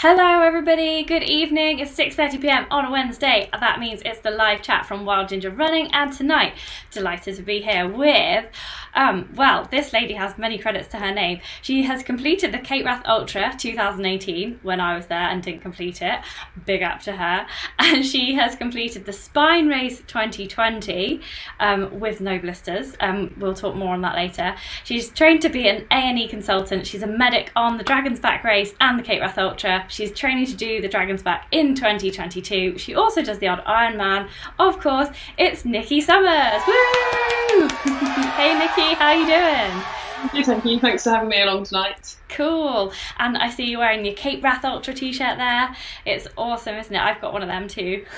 Hello, everybody. Good evening. It's 6:30 p.m. on a Wednesday. That means it's the live chat from Wild Ginger Running, and tonight, delighted to be here with, um, well, this lady has many credits to her name. She has completed the Cape Wrath Ultra 2018 when I was there and didn't complete it. Big up to her. And she has completed the Spine Race 2020 um, with no blisters. Um, we'll talk more on that later. She's trained to be an A&E consultant. She's a medic on the Dragon's Back race and the Cape Wrath Ultra. She's training to do the Dragon's Back in 2022. She also does the odd Ironman. Of course, it's Nikki Summers. Woo! hey Nikki, how are you doing? Good, thank you. Thanks for having me along tonight. Cool. And I see you wearing your Cape Wrath Ultra t-shirt there. It's awesome, isn't it? I've got one of them too.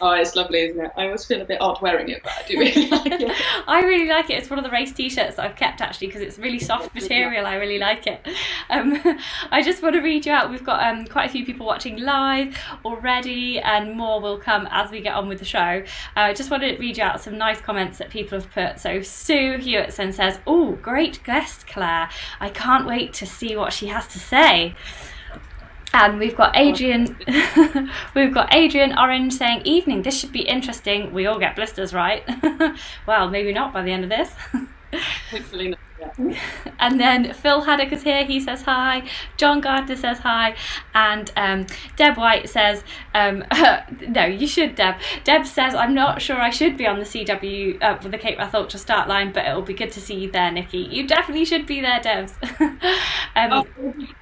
Oh, it's lovely, isn't it? I always feel a bit odd wearing it, but I do really like it. I really like it. It's one of the race t-shirts that I've kept actually because it's really soft material. I really like it. Um, I just want to read you out. We've got um, quite a few people watching live already, and more will come as we get on with the show. Uh, I just want to read you out some nice comments that people have put. So Sue Hewitson says, "Oh, great guest, Claire. I can't wait to see what she has to say." And we've got oh, Adrian, we've got Adrian Orange saying, "Evening. This should be interesting. We all get blisters, right? well, maybe not by the end of this." Hopefully not. and then Phil Haddock is here. He says hi. John Gardner says hi. And um, Deb White says, um, no, you should, Deb. Deb says, I'm not sure I should be on the CW uh, with the Cape Wrath Ultra start line, but it'll be good to see you there, Nikki. You definitely should be there, Debs. um, oh,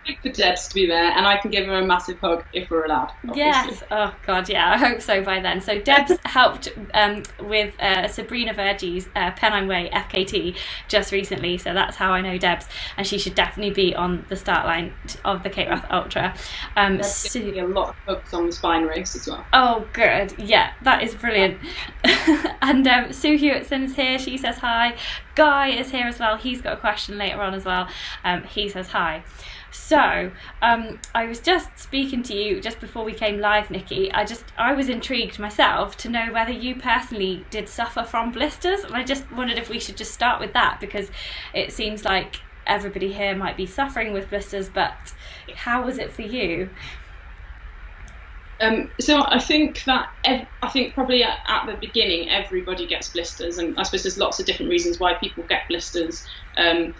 big for Debs to be there, and I can give her a massive hug if we're allowed. Obviously. Yes. Oh, God, yeah. I hope so by then. So Debs helped um, with uh, Sabrina Verjee's uh, Pennine Way FKT just recently so that's how I know Debs, and she should definitely be on the start line of the Cape Wrath Ultra. Um, There's a lot of hooks on the spine race as well. Oh, good. Yeah, that is brilliant. and um, Sue Hewitson is here. She says hi. Guy is here as well. He's got a question later on as well. Um, he says hi. So, um, I was just speaking to you just before we came live, Nikki. I just I was intrigued myself to know whether you personally did suffer from blisters, and I just wondered if we should just start with that because it seems like everybody here might be suffering with blisters, but how was it for you? Um, so I think that ev- I think probably at, at, the beginning everybody gets blisters, and I suppose there's lots of different reasons why people get blisters. Um,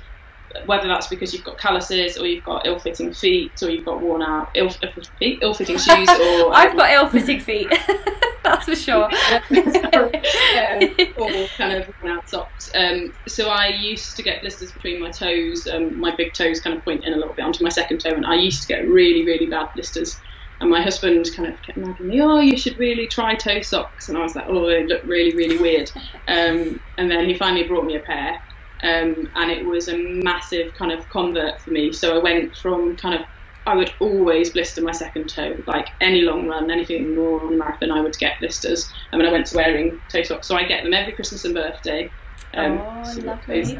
whether that's because you've got calluses or you've got ill-fitting feet or you've got worn out ill, feet, ill-fitting shoes or I've got ill-fitting feet that's for sure yeah, or kind of worn out socks um, so I used to get blisters between my toes um, my big toes kind of point in a little bit onto my second toe and I used to get really really bad blisters and my husband kind of kept nagging me, oh, you should really try toe socks. And I was like, oh, they look really, really weird. Um, and then he finally brought me a pair. Um, and it was a massive kind of convert for me. So I went from kind of I would always blister my second toe, like any long run, anything more on marathon, I would get blisters. I mean, I went to wearing toe socks, so I get them every Christmas and birthday. Um, oh, so lovely.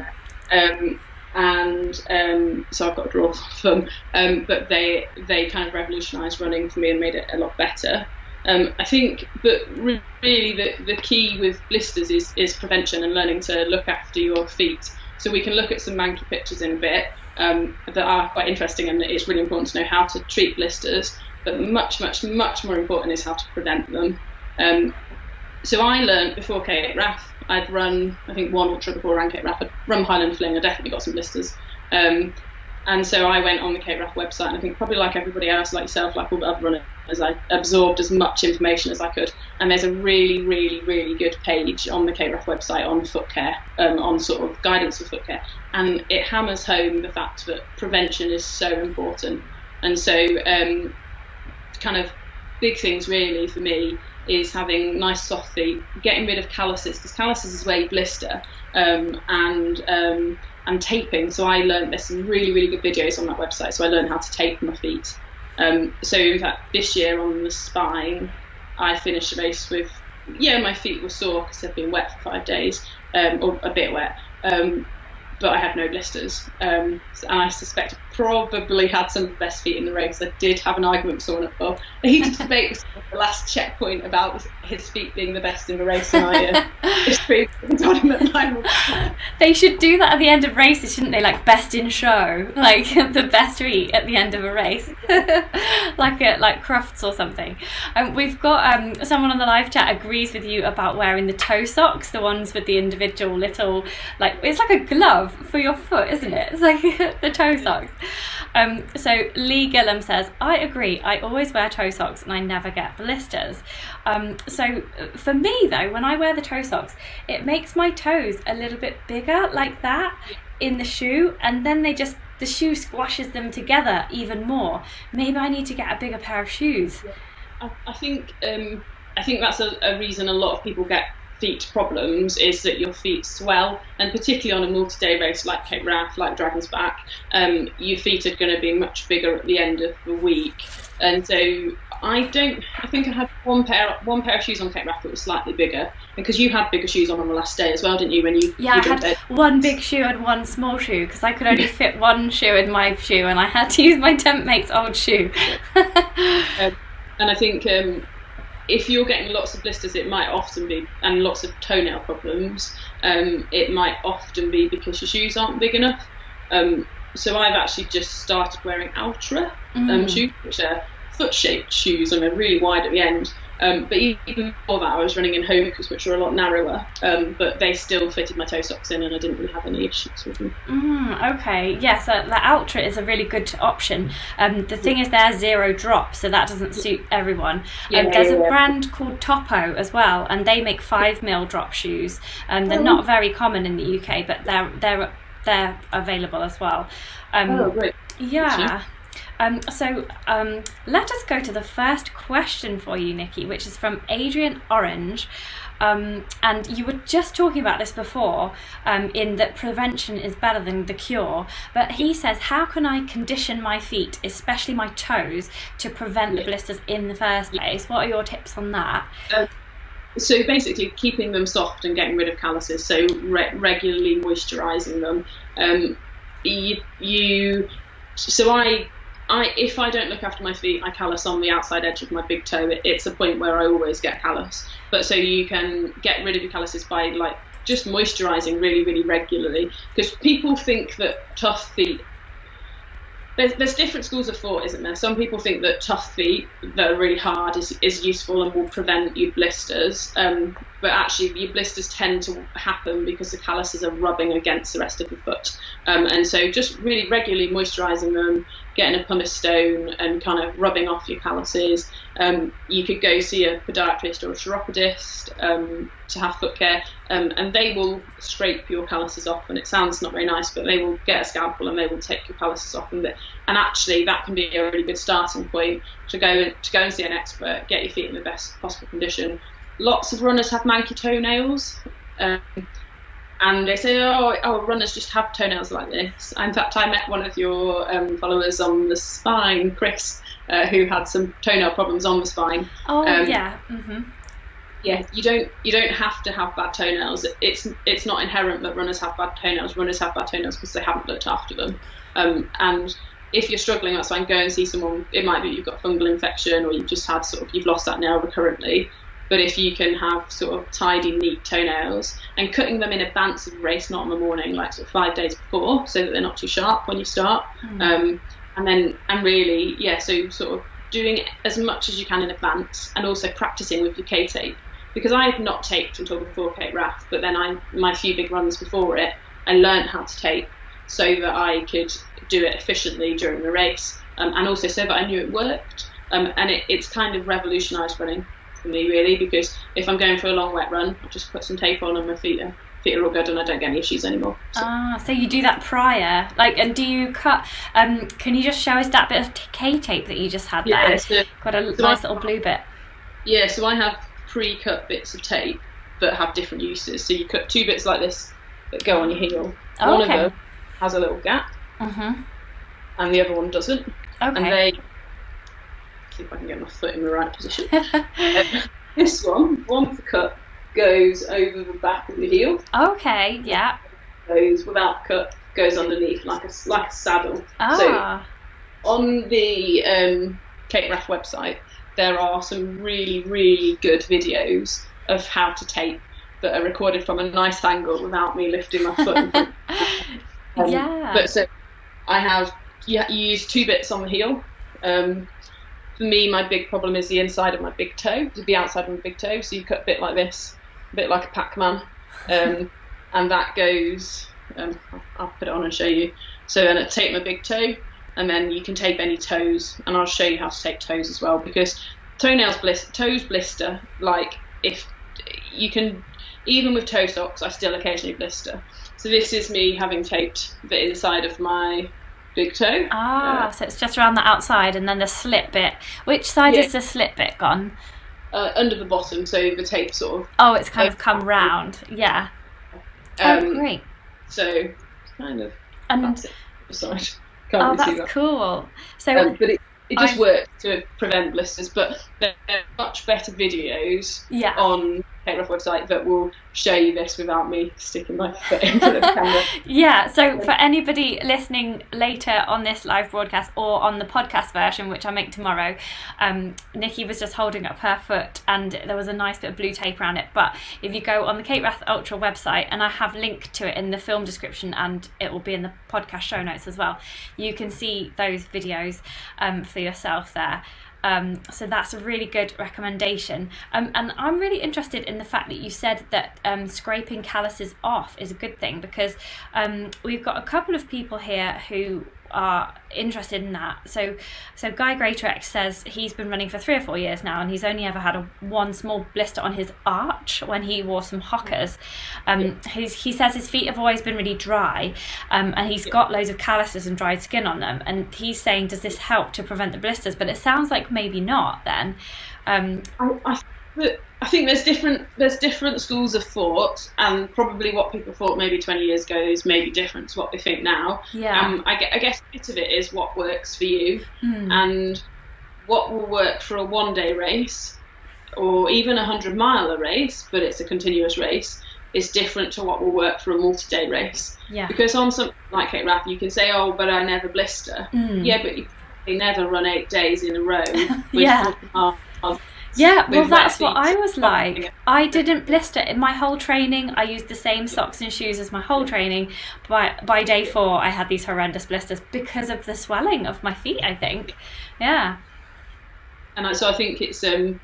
Um, and um, so I've got a draw from them. Um, but they they kind of revolutionised running for me and made it a lot better. Um, I think, but really the, the key with blisters is, is prevention and learning to look after your feet. So we can look at some manky pictures in a bit um, that are quite interesting, and it's really important to know how to treat blisters. But much, much, much more important is how to prevent them. Um, so I learned before Cape Wrath, I'd run, I think one ultra before I ran Cape Wrath, I'd run Highland Fling, I definitely got some blisters. Um, and so I went on the Cape Wrath website, and I think probably like everybody else, like yourself, like all the other runners, I absorbed as much information as I could. And there's a really, really, really good page on the Cape Wrath website on foot care, um, on sort of guidance for foot care, and it hammers home the fact that prevention is so important. And so, um, kind of big things really for me is having nice soft feet, getting rid of calluses because calluses is where you blister, um, and um, and taping. So I learned there's some really really good videos on that website. So I learned how to tape my feet. Um, so in fact, this year on the spine, I finished the race with yeah, my feet were sore because they'd been wet for five days, um, or a bit wet. Um, but I had no blisters. Um, and I suspect probably had some of the best feet in the race. I did have an argument with someone at well, a heated debate the last checkpoint about his feet being the best in the race, and I just told him that mine were. They should do that at the end of races, shouldn't they? Like best in show, like the best feet at the end of a race, like a, like Crufts or something. Um, we've got um, someone on the live chat agrees with you about wearing the toe socks, the ones with the individual little like it's like a glove for your foot, isn't it? It's like the toe socks. Um, so Lee Gillum says, I agree. I always wear toe socks and I never get blisters. Um, so for me though, when I wear the toe socks, it makes my toes a little bit bigger like that in the shoe, and then they just the shoe squashes them together even more. Maybe I need to get a bigger pair of shoes. I, I think um, I think that's a, a reason a lot of people get feet problems is that your feet swell, and particularly on a multi-day race like Cape Wrath, like Dragon's Back, um, your feet are going to be much bigger at the end of the week. And so I don't. I think I had one pair one pair of shoes on Cape Wrath that was slightly bigger, because you had bigger shoes on on the last day as well, didn't you? When you yeah, you I had it? one big shoe and one small shoe because I could only fit one shoe in my shoe, and I had to use my tent mate's old shoe. um, and I think um, if you're getting lots of blisters, it might often be, and lots of toenail problems, um, it might often be because your shoes aren't big enough. Um, so I've actually just started wearing Altra um, mm. shoes, which are foot-shaped shoes and they're really wide at the end. Um, but even before that, I was running in Hokas, which were a lot narrower, um, but they still fitted my toe socks in, and I didn't really have any issues with them. Mm, okay, yes, uh, the Altra is a really good option. Um, the thing is, they're zero drop, so that doesn't suit everyone. Yeah, um, there's yeah, a brand called Topo as well, and they make five mil drop shoes. Um, they're oh. not very common in the UK, but they're they're they're available as well. Um, oh, great. Yeah. Um, so um, let us go to the first question for you, Nikki, which is from Adrian Orange. Um, and you were just talking about this before, um, in that prevention is better than the cure. But he says, How can I condition my feet, especially my toes, to prevent the blisters in the first place? What are your tips on that? Uh, so basically, keeping them soft and getting rid of calluses. So re- regularly moisturising them. Um, you, you, so I I if I don't look after my feet, I callus on the outside edge of my big toe. It, it's a point where I always get callus. But so you can get rid of your calluses by like just moisturising really, really regularly. Because people think that tough feet there's, there's different schools of thought, isn't there? Some people think that tough feet that are really hard is, is useful and will prevent you blisters, um, but actually your blisters tend to happen because the calluses are rubbing against the rest of the foot. Um, and so just really regularly moisturising them, getting a pumice stone and kind of rubbing off your calluses. Um, you could go see a podiatrist or a chiropodist um, to have foot care, um, and they will scrape your calluses off. And it sounds not very nice, but they will get a scalpel and they will take your calluses off. And, and actually, that can be a really good starting point to go to go and see an expert, get your feet in the best possible condition. Lots of runners have manky toenails. Um, and they say, oh, oh, runners just have toenails like this. In fact, I met one of your um, followers on the spine, Chris, uh, who had some toenail problems on the spine. Oh um, yeah. Mm-hmm. Yeah, you don't you don't have to have bad toenails. It's it's not inherent that runners have bad toenails. Runners have bad toenails because they haven't looked after them. Um, and if you're struggling, that's fine. Go and see someone. It might be you've got fungal infection or you've just had sort of you've lost that nail recurrently. But if you can have sort of tidy, neat toenails and cutting them in advance of the race, not in the morning, like sort of five days before, so that they're not too sharp when you start. Mm. Um, and then, and really, yeah, so sort of doing as much as you can in advance and also practicing with your K tape. Because I had not taped until before Cape Wrath, but then I, my few big runs before it, I learned how to tape so that I could do it efficiently during the race um, and also so that I knew it worked. Um, and it, it's kind of revolutionised running for me really because if I'm going for a long wet run, I just put some tape on and my feet are feet are all good and I don't get any issues anymore. So. Ah, so you do that prior, like, and do you cut? Um, can you just show us that bit of K tape that you just had yeah, there? So, Got a so nice I, little blue bit. Yeah, so I have pre-cut bits of tape that have different uses. So you cut two bits like this that go on your heel. Oh, one okay. of them has a little gap, uh-huh. and the other one doesn't. Okay. And they see if I can get my foot in the right position. this one, one for cut, goes over the back of the heel. Okay, yeah. goes without cut goes underneath like a like a saddle. Ah. So on the um, Cape Wrath website, there are some really really good videos of how to tape that are recorded from a nice angle without me lifting my foot. Um, yeah. But so I have yeah, you use two bits on the heel. Um, for me, my big problem is the inside of my big toe, the outside of my big toe. So you cut a bit like this, a bit like a Pac-Man, um, and that goes. Um, I'll, I'll put it on and show you. So then I tape my big toe, and then you can tape any toes, and I'll show you how to tape toes as well because toenails blister, toes blister. Like if you can, even with toe socks, I still occasionally blister. So this is me having taped the inside of my big toe. Ah, Uh, so it's just around the outside and then the slit bit. Which side Yeah. is the slit bit gone? uh, under the bottom, so the tape sort of. Oh, it's kind of Over- come round. Yeah. Um, oh, great. So kind of And. Side. Can't oh, really that's that. cool. So Um, but it, it just I've- works to prevent blisters. But there are much better videos yeah. on KRF website that will show you this without me sticking my foot into the camera. Yeah, so for anybody listening later on this live broadcast or on the podcast version, which I make tomorrow, um, Nikki was just holding up her foot and there was a nice bit of blue tape around it. But if you go on the Cape Wrath Ultra website, and I have linked to it in the film description and it will be in the podcast show notes as well, you can see those videos um, for yourself there. Um, so that's a really good recommendation. Um, and I'm really interested in the fact that you said that um, scraping calluses off is a good thing because um, we've got a couple of people here who are interested in that. So, so Guy Greatrex says he's been running for three or four years now, and he's only ever had a one small blister on his arch when he wore some Hokas. Um, he's, he says his feet have always been really dry, um, and he's got loads of calluses and dried skin on them. And he's saying, does this help to prevent the blisters? But it sounds like maybe not. Then, um, I, I, I think there's different there's different schools of thought, and probably what people thought maybe 20 years ago is maybe different to what they think now. yeah, Um, I, I guess a bit of it is what works for you, Hmm. and what will work for a one day race, or even a 100 mile race, but it's a continuous race, is different to what will work for a multi day race. yeah, Because on something like Cape Wrath, you can say, oh, but I never blister. Hmm. Yeah, but you probably never run eight days in a row. With Yeah. 40 miles. Yeah, well, that's what. I was like. I didn't blister in my whole training. I used the same socks and shoes as my whole training. By by day four, I had these horrendous blisters because of the swelling of my feet. I think, yeah, And so I think it's um,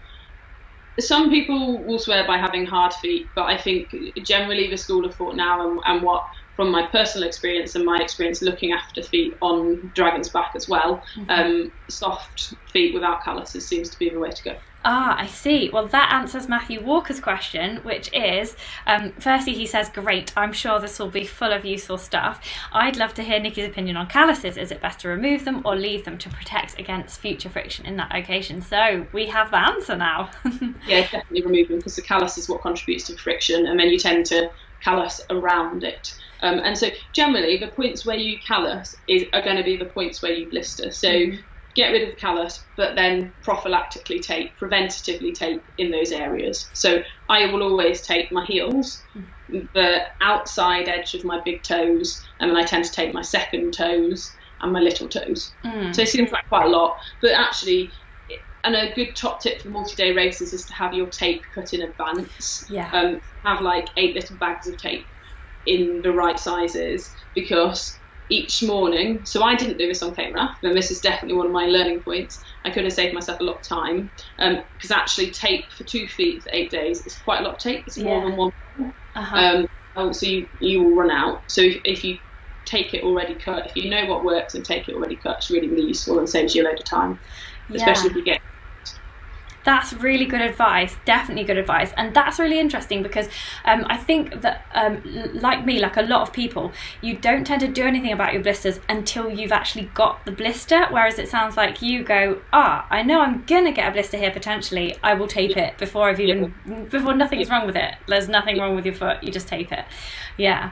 some people will swear by having hard feet, but I think generally the school of thought now and, and what from my personal experience and my experience looking after feet on Dragon's Back as well, um, soft feet without calluses seems to be the way to go. Ah, I see. Well, that answers Matthew Walker's question, which is um, firstly, he says, Great, I'm sure this will be full of useful stuff. I'd love to hear Nikki's opinion on calluses. Is it best to remove them or leave them to protect against future friction in that location? So we have the answer now. Yeah, definitely remove them because the callus is what contributes to friction, and then you tend to callus around it. Um, and so generally, the points where you callus is, are going to be the points where you blister. So get rid of the callus, but then prophylactically tape, preventatively tape in those areas. So I will always tape my heels, the outside edge of my big toes, and then I tend to tape my second toes and my little toes. Mm. So it seems like quite a lot, but actually, and a good top tip for multi-day races is to have your tape cut in advance. Yeah. Um, have like eight little bags of tape in the right sizes because each morning. So I didn't do this on Cape Wrath, and this is definitely one of my learning points. I could have saved myself a lot of time because actually tape for two feet for eight days is quite a lot of tape. It's more Yeah. than one. Uh-huh. Um, oh, so you you will run out. So if, if you take it already cut, if you know what works and take it already cut, it's really really useful and saves you a load of time, especially if you get That's really good advice, definitely good advice. And that's really interesting because um, I think that, um, like me, like a lot of people, you don't tend to do anything about your blisters until you've actually got the blister. Whereas it sounds like you go, ah, I know I'm going to get a blister here potentially. I will tape it before I've even, before nothing's wrong with it. There's nothing wrong with your foot, you just tape it. Yeah.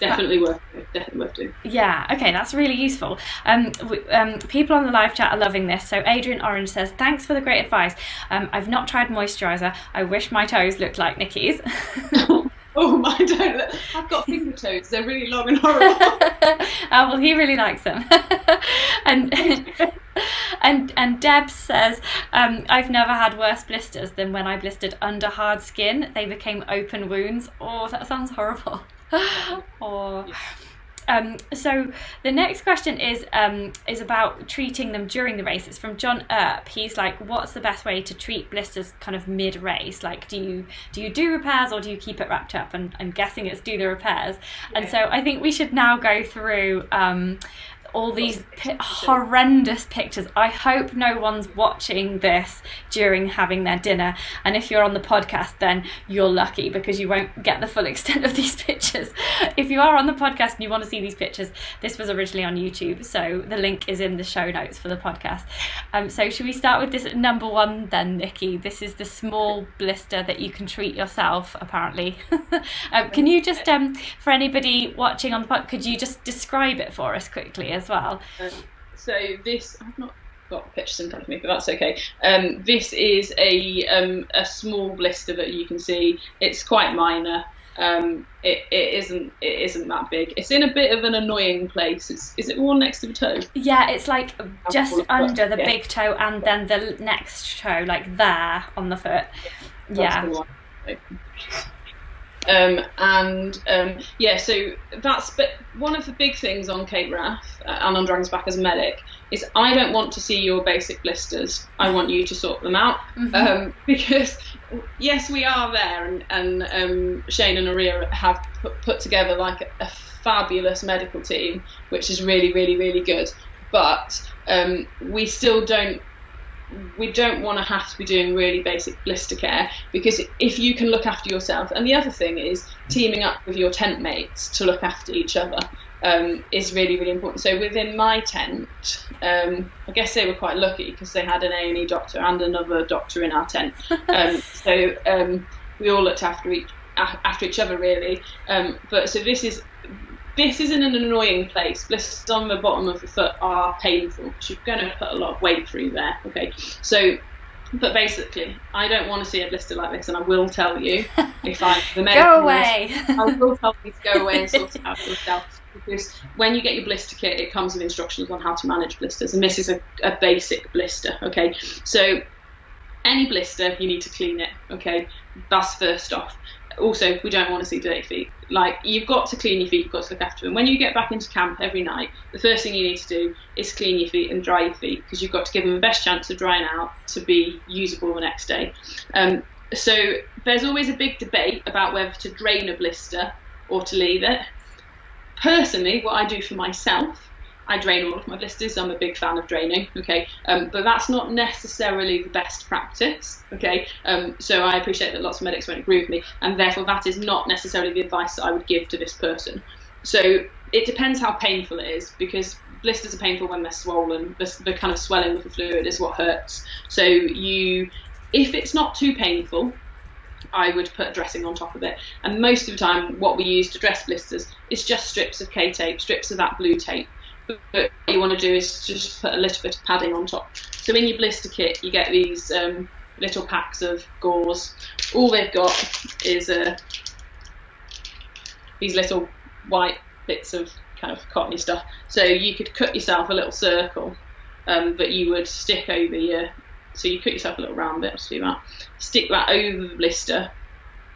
Definitely worth it, definitely worth doing. Yeah, okay, that's really useful. Um, w- um, people on the live chat are loving this. So Adrian Orange says, "Thanks for the great advice. Um, I've not tried moisturizer. I wish my toes looked like Nikki's." Oh oh my, don't. Look. I've got finger toes. They're really long and horrible. oh well, he really likes them. and and and Deb says, um, I've never had worse blisters than when I blistered under hard skin. They became open wounds. Oh, that sounds horrible. or. Um, so the next question is um, is about treating them during the race. It's from John Earp. He's like, "What's the best way to treat blisters kind of mid race? Like, do you do you do repairs or do you keep it wrapped up?" And I'm guessing it's do the repairs. Yeah. And so I think we should now go through um, all these pi- horrendous pictures. I hope no one's watching this during having their dinner. And if you're on the podcast, then you're lucky because you won't get the full extent of these pictures. If you are on the podcast and you want to see these pictures, this was originally on YouTube, so the link is in the show notes for the podcast. Um, so, should we start with this number one then, Nikki? This is the small blister that you can treat yourself, apparently. um, can you just, um, for anybody watching on the podcast, could you just describe it for us quickly? As well. Um, so this, I've not got pictures in front of me, but that's okay. Um, this is a um, a small blister that you can see. It's quite minor. Um, it, it isn't it isn't that big. It's in a bit of an annoying place. It's, is it one next to the toe? Yeah, it's like just under the yeah. big toe and then the next toe, like there on the foot. Yeah. yeah. Um, and um, yeah, so that's but one of the big things on Cape Wrath uh, and on Dragon's Back as a medic is I don't want to see your basic blisters. I want you to sort them out mm-hmm. um, because yes, we are there, and, and um, Shane and Ourea have put, put together like a, a, fabulous medical team, which is really, really, really good. But um, we still don't we don't want to have to be doing really basic blister care because if you can look after yourself, and the other thing is teaming up with your tent mates to look after each other um, is really really important. So within my tent, um, I guess they were quite lucky because they had an A and E doctor and another doctor in our tent. Um, so um, we all looked after each after each other really. Um, but so this is this is in an annoying place. Blisters on the bottom of the foot are painful because you're going to put a lot of weight through there. Okay, so but basically, I don't want to see a blister like this, and I will tell you if I the main go away. I will tell you to go away and sort it out yourself because when you get your blister kit, it comes with instructions on how to manage blisters, and this is a, a basic blister. Okay, so any blister you need to clean it. Okay, that's first off also we don't want to see dirty feet. Like you've got to clean your feet, you've got to look after them. When you get back into camp every night, the first thing you need to do is clean your feet and dry your feet because you've got to give them the best chance of drying out to be usable the next day. Um, so there's always a big debate about whether to drain a blister or to leave it. Personally, what I do for myself I drain all of my blisters. I'm a big fan of draining. Okay, um, but that's not necessarily the best practice. Okay, um, so I appreciate that lots of medics won't agree with me, and therefore that is not necessarily the advice that I would give to this person. So it depends how painful it is because blisters are painful when they're swollen. The, the kind of swelling of the fluid is what hurts. So you, if it's not too painful, I would put dressing on top of it. And most of the time, what we use to dress blisters is just strips of K tape, strips of that blue tape what you want to do is just put a little bit of padding on top. So in your blister kit, you get these um, little packs of gauze. All they've got is uh, these little white bits of kind of cottony stuff. So you could cut yourself a little circle um, that you would stick over your. So you cut yourself a little round bit. Let's do that. Stick that over the blister,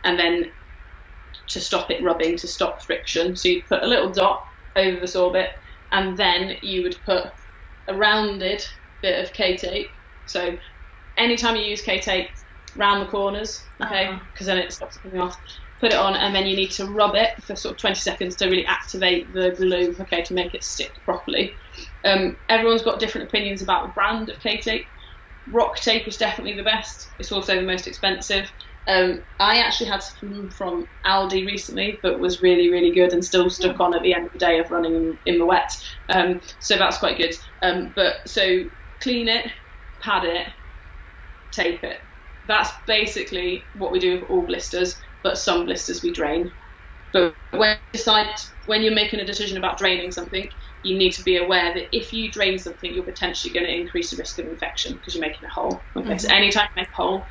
and then to stop it rubbing, to stop friction. So you put a little dot over the sore bit, and then you would put a rounded bit of K tape. So anytime you use K tape, round the corners, okay, because uh-huh. then it stops coming off. Put it on, and then you need to rub it for sort of 20 seconds to really activate the glue, okay, to make it stick properly. Um, everyone's got different opinions about the brand of K tape. Rock tape is definitely the best. It's also the most expensive. Um, I actually had some from Aldi recently that was really, really good and still stuck on at the end of the day of running in, in the wet. Um, so that's quite good. Um, but so clean it, pad it, tape it. That's basically what we do with all blisters, but some blisters we drain. But when you decide, when you're making a decision about draining something, you need to be aware that if you drain something, you're potentially going to increase the risk of infection because you're making a hole. Okay, mm-hmm. so anytime you make a hole,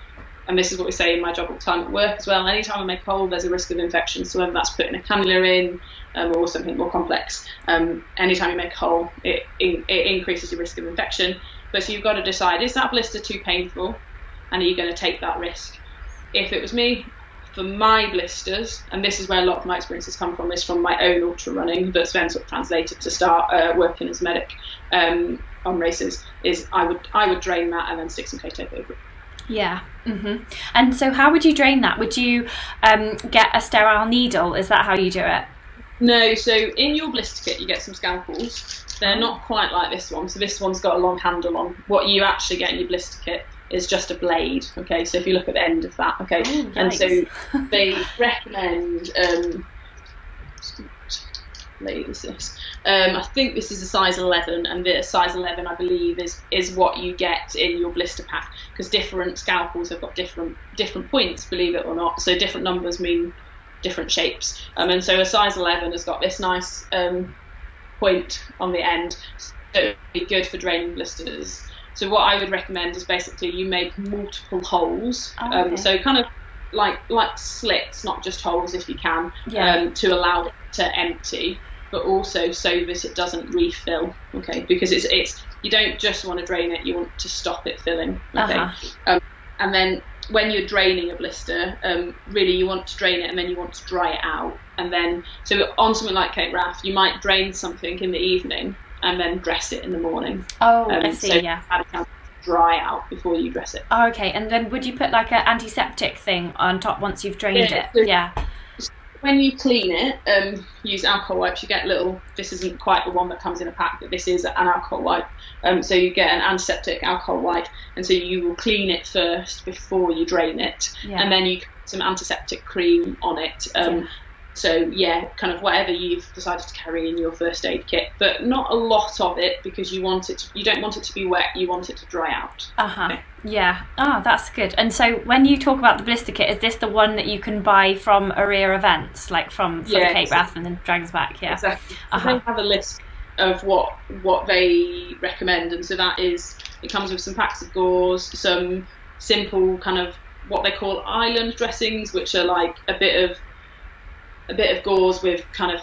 and this is what we say in my job all the time at work as well. Anytime I make a hole, there's a risk of infection. So whether that's putting a cannula in um, or something more complex, um, anytime you make a hole, it, it, increases your risk of infection. But so you've got to decide: is that blister too painful, and are you going to take that risk? If it was me, for my blisters, and this is where a lot of my experiences come from, is from my own ultra running that's then sort of translated to start uh, working as a medic um, on races. Is I would I would drain that and then stick some K-tape over it. Yeah. Mm-hmm. And so, how would you drain that? Would you um, get a sterile needle? Is that how you do it? No. So, in your blister kit, you get some scalpels. They're not quite like this one. So, this one's got a long handle on. What you actually get in your blister kit is just a blade. Okay. So, if you look at the end of that, okay. Ooh, and so, they recommend. Um, blade is this? Um, I think this is a size 11, and the size 11, I believe, is is what you get in your blister pack because different scalpels have got different different points, believe it or not. So different numbers mean different shapes. Um, and so a size 11 has got this nice um, point on the end, so it would be good for draining blisters. So what I would recommend is basically you make multiple holes. Oh, um, okay. so kind of like like slits, not just holes if you can, Yeah. um, to allow it to empty, but also so that it doesn't refill. Okay, because it's it's you don't just want to drain it, you want to stop it filling. Okay, Uh-huh. um, and then when you're draining a blister, um, really you want to drain it and then you want to dry it out, and then so on something like Cape Wrath, you might drain something in the evening and then dress it in the morning. Oh, Um, I see. so yeah. Have a chance to dry out before you dress it. Oh, okay. And then would you put like an antiseptic thing on top once you've drained Yeah, it? so- Yeah. when you clean it, um, use alcohol wipes. You get little. This isn't quite the one that comes in a pack, but this is an alcohol wipe. Um, so you get an antiseptic alcohol wipe, and so you will clean it first before you drain it, Yeah. and then you put some antiseptic cream on it. Um, Yeah. So yeah, kind of whatever you've decided to carry in your first aid kit, but not a lot of it because you want it. To, you don't want it to be wet. You want it to dry out. Uh huh. Okay. Yeah. Oh, that's good. And so, when you talk about the blister kit, is this the one that you can buy from Ourea Events, like from, from Yeah, Cape Wrath and then Dragons Back? Yeah. Exactly. Uh-huh. They have a list of what what they recommend, and so that is it comes with some packs of gauze, some simple kind of what they call island dressings, which are like a bit of a bit of gauze with kind of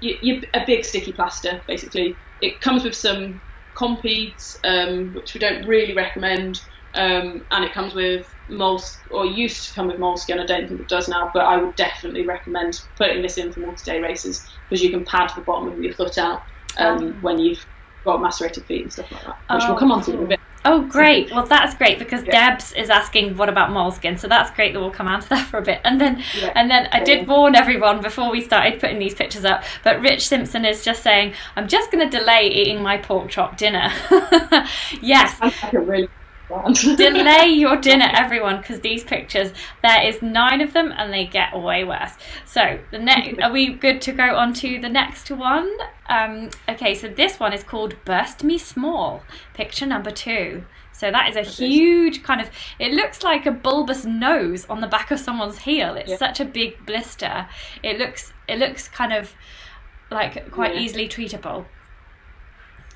you, you, a big sticky plaster, basically. It comes with some compeeds, um, which we don't really recommend, um, and it comes with moles or used to come with moleskin. I don't think it does now, but I would definitely recommend putting this in for multi-day races because you can pad the bottom of your foot out um, Oh. when you've got macerated feet and stuff like that, which Oh, we'll come on to in a bit. Oh, great. Well, that's great because Yeah. Debs is asking what about moleskin. So that's great that we'll come on to that for a bit. And then, Yeah. and then I did warn everyone before we started putting these pictures up. But Rich Simpson is just saying, "I'm just going to delay eating my pork chop dinner." yes, Sounds like a really delay your dinner everyone because these pictures there is nine of them and they get way worse. So the next are we good to go on to the next one? Um okay so this one is called burst me small picture number two. So that is a huge kind of it looks like a bulbous nose on the back of someone's heel. It's Yeah. such a big blister. It looks it looks kind of like quite Yeah. easily treatable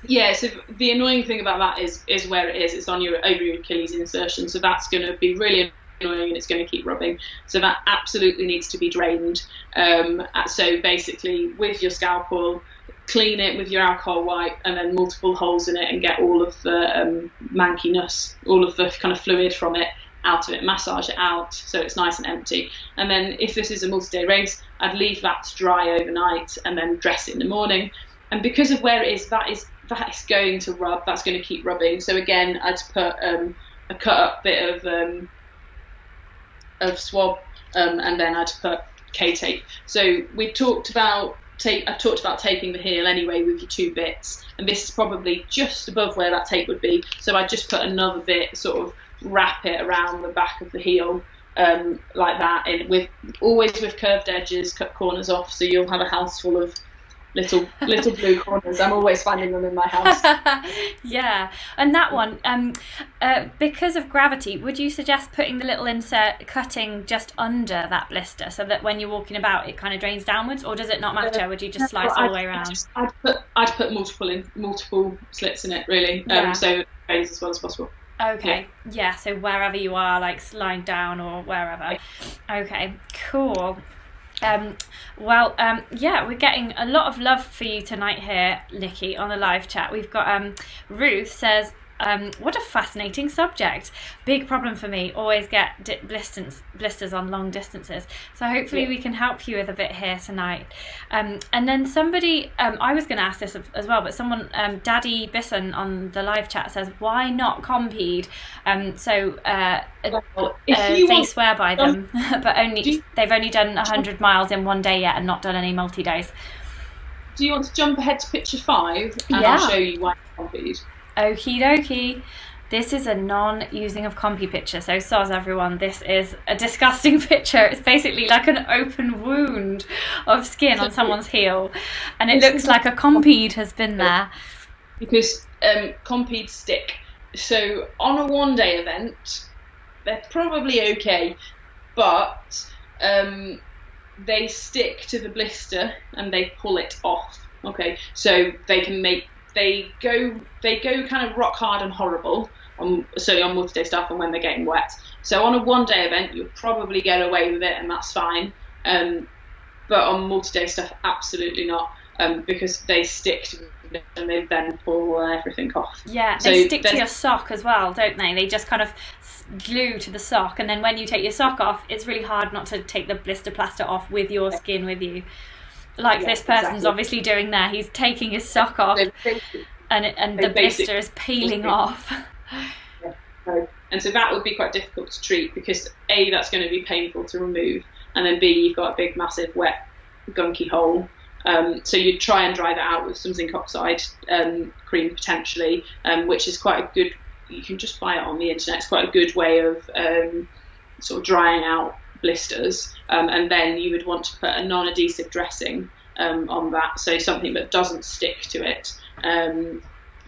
Yeah, so the annoying thing about that is is where it is. It's on your over your Achilles insertion, so that's going to be really annoying and it's going to keep rubbing. So that absolutely needs to be drained. Um, uh, so basically, with your scalpel, clean it with your alcohol wipe, and then multiple holes in it, and get all of the um, mankiness, all of the kind of fluid from it out of it. Massage it out so it's nice and empty. And then if this is a multi-day race, I'd leave that to dry overnight and then dress it in the morning. And because of where it is, that is that is going to rub. That's going to keep rubbing. So again, I'd put um, a cut up bit of um, of swab, um, and then I'd put K tape. So we talked about tape. I talked about taping the heel anyway with your two bits, and this is probably just above where that tape would be. So I just put another bit, sort of wrap it around the back of the heel. Um, like that, and with always with curved edges, cut corners off, so you'll have a house full of little little blue corners. I'm always finding them in my house. yeah, and that one, um, uh, because of gravity, would you suggest putting the little insert cutting just under that blister so that when you're walking about it kind of drains downwards, or does it not matter? Would you just slice all the way I'd, around? just- I'd put I'd put multiple in multiple slits in it really, um, Yeah. so it drains as well as possible. Okay. Yeah. So wherever you are, like lying down or wherever. Okay. Cool. Um, well, um, yeah, we're getting a lot of love for you tonight here, Nikki, on the live chat. We've got um, Ruth says, um, what a fascinating subject. Big problem for me. Always get di- blisters, blisters on long distances. So hopefully Yeah. we can help you with a bit here tonight. Um, and then somebody, um, I was going to ask this as well, but someone, um, Daddy Bisson on the live chat says, why not Compeed? Um, so uh, Well, uh, they want, swear by them, but only you- they've only done hundred miles in one day yet and not done any multi days. do you want to jump ahead to picture five, and Yeah. I'll show you why Compeed. Okie dokie. This is a non-using of compeed picture, so soz everyone. This is a disgusting picture. It's basically like an open wound of skin on someone's heel, and it looks like a compeed has been there. because um, compeeds stick. So on a one day event, they're probably okay, but um, they stick to the blister and they pull it off. Okay, so they can make they go they go kind of rock hard and horrible on certainly on multi-day stuff and when they're getting wet. So on a one-day event, you'll probably get away with it and that's fine. Um, but on multi-day stuff, absolutely not, um, because they stick to it and they then pull everything off. Yeah, So they stick to your sock as well, don't they? They just kind of glue to the sock, and then when you take your sock off, it's really hard not to take the blister plaster off with your skin with you. Like this person's exactly. obviously doing there. He's taking his sock off, and and the blister is peeling off. And so that would be quite difficult to treat because A, that's going to be painful to remove, and then B, you've got a big, massive, wet, gunky hole. Um, so you'd try and dry that out with some zinc oxide um, cream potentially, um, which is quite a good. You can just buy it on the internet. It's quite a good way of um, sort of drying out blisters. Um, and then you would want to put a non-adhesive dressing um, on that, so something that doesn't stick to it, um,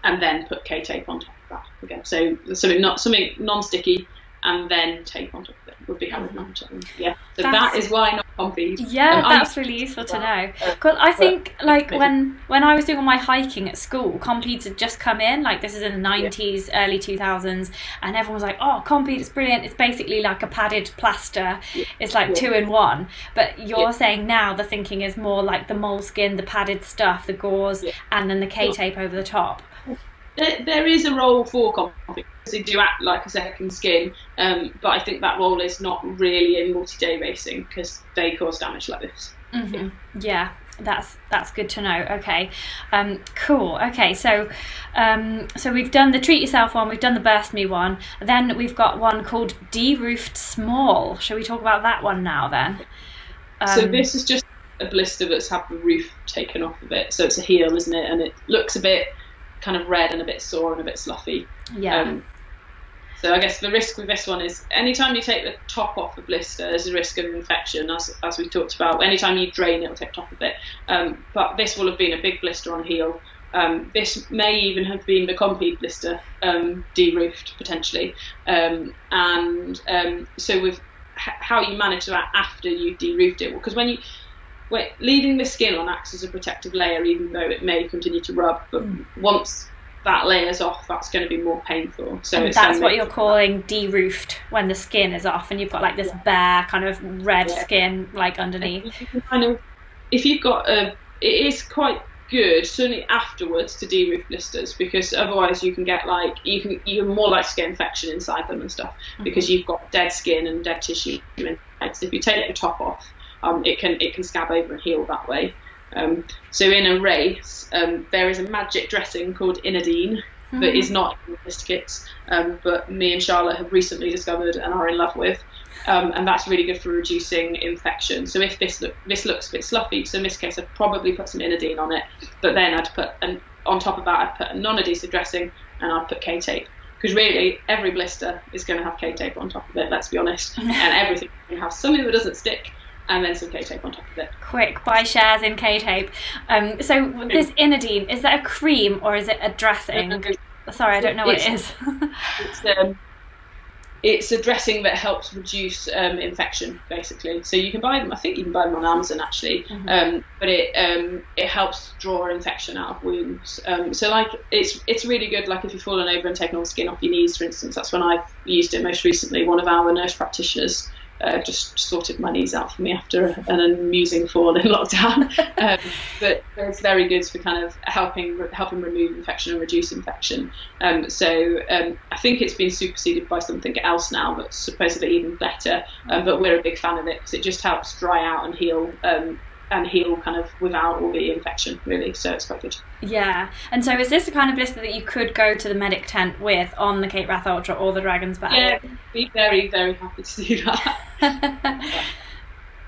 and then put K-tape on top of that again. So something not something non-sticky, and then tape on top would be we'd manage it. Yeah. So That's- that is why not compeed. Yeah, Um, that's really useful to know. Uh, Because I think, like, when when I was doing all my hiking at school, Compeeds had just come in. Like, this is in the nineties, early two thousands, and everyone was like, "Oh, Compeed, it's brilliant. It's basically like a padded plaster. It's like Yeah. two in one." But you're Yeah. saying now the thinking is more like the moleskin, the padded stuff, the gauze, Yeah. and then the K tape over the top. There, there is a role for compeed because they do act like a second skin, um, but I think that role is not really in multi-day racing because they cause damage like this. hmm Yeah, that's that's good to know. Okay, um, cool. Okay, so um, so we've done the treat yourself one, we've done the burst me one. Then we've got one called de-roofed small. Shall we talk about that one now then? so Um, this is just a blister that's had the roof taken off of it. So it's a heel, isn't it? And it looks a bit kind of red and a bit sore and a bit sloughy. yeah, Um, so I guess the risk with this one is anytime you take the top off the blister, there's a risk of infection, as, as we talked about. Anytime you drain, it'll take top of it. Um, but this will have been a big blister on heel. Um, this may even have been the complete blister um, de-roofed potentially. Um, and um, so with h- how you manage that after you've de-roofed it, because when you leaving the skin on acts as a protective layer, even though it may continue to rub. But hmm. once that layer's off, that's going to be more painful. So that's what you're calling de-roofed when the skin is off and you've got like this bare kind of red Yeah. skin like underneath. Kind of, if you've got a, it is quite good certainly afterwards to de-roof blisters because otherwise you can get like you can you're more likely to get infection inside them and stuff because mm-hmm. you've got dead skin and dead tissue. So if you take the top off, um, it can it can scab over and heal that way. Um, so in a race, um, there is a magic dressing called Inadine that is not in the list kits, um, but me and Charlotte have recently discovered and are in love with. Um, and that's really good for reducing infection. So if this look, this looks a bit sloppy, so in this case I'd probably put some Inadine on it, but then I'd put an, on top of that I'd put a non-adhesive dressing and I'd put K-tape because really every blister is going to have K-tape on top of it. Let's be honest, and everything can have something that doesn't stick and then some K-tape on top of it. Quick, buy shares in K tape. Um, so this Inadine, is that a cream or is it a dressing? Sorry, I don't know what it is. It's um, it's a dressing that helps reduce um, infection, basically. So you can buy them. I think you can buy them on Amazon actually, mm-hmm. um, but it um, it helps draw infection out of wounds. Um, so like it's it's really good. Like if you've fallen over and taken all the skin off your knees, for instance, that's when I've used it most recently. One of our nurse practitioners uh, just sorted my knees out for me after an amusing fall in lockdown. um, but it's very good for kind of helping helping remove infection and reduce infection. Um, so um, I think it's been superseded by something else now that's supposedly even better. Um, but we're a big fan of it because it just helps dry out and heal um, and heal kind of without all the infection really so it's quite good. Yeah and so is this the kind of blister that you could go to the medic tent with on the Cape Wrath Ultra or the Dragon's Back yeah be very very happy to do that.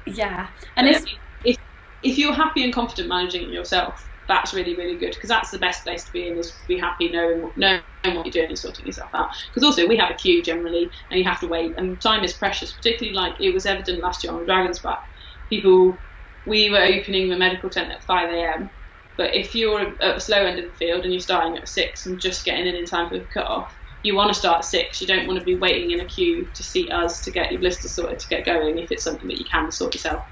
Yeah and if, if, if you're happy and confident managing it yourself that's really really good because that's the best place to be in is be happy knowing knowing what you're doing and sorting yourself out. Because also we have a queue generally and you have to wait and time is precious particularly like it was evident last year on Dragon's Back people we were opening the medical tent at 5 a.m. But if you're at the slow end of the field and you're starting at six and just getting in in time for the cut off, you want to start at six. You don't want to be waiting in a queue to see us to get your blister sorted to get going if it's something that you can sort yourself.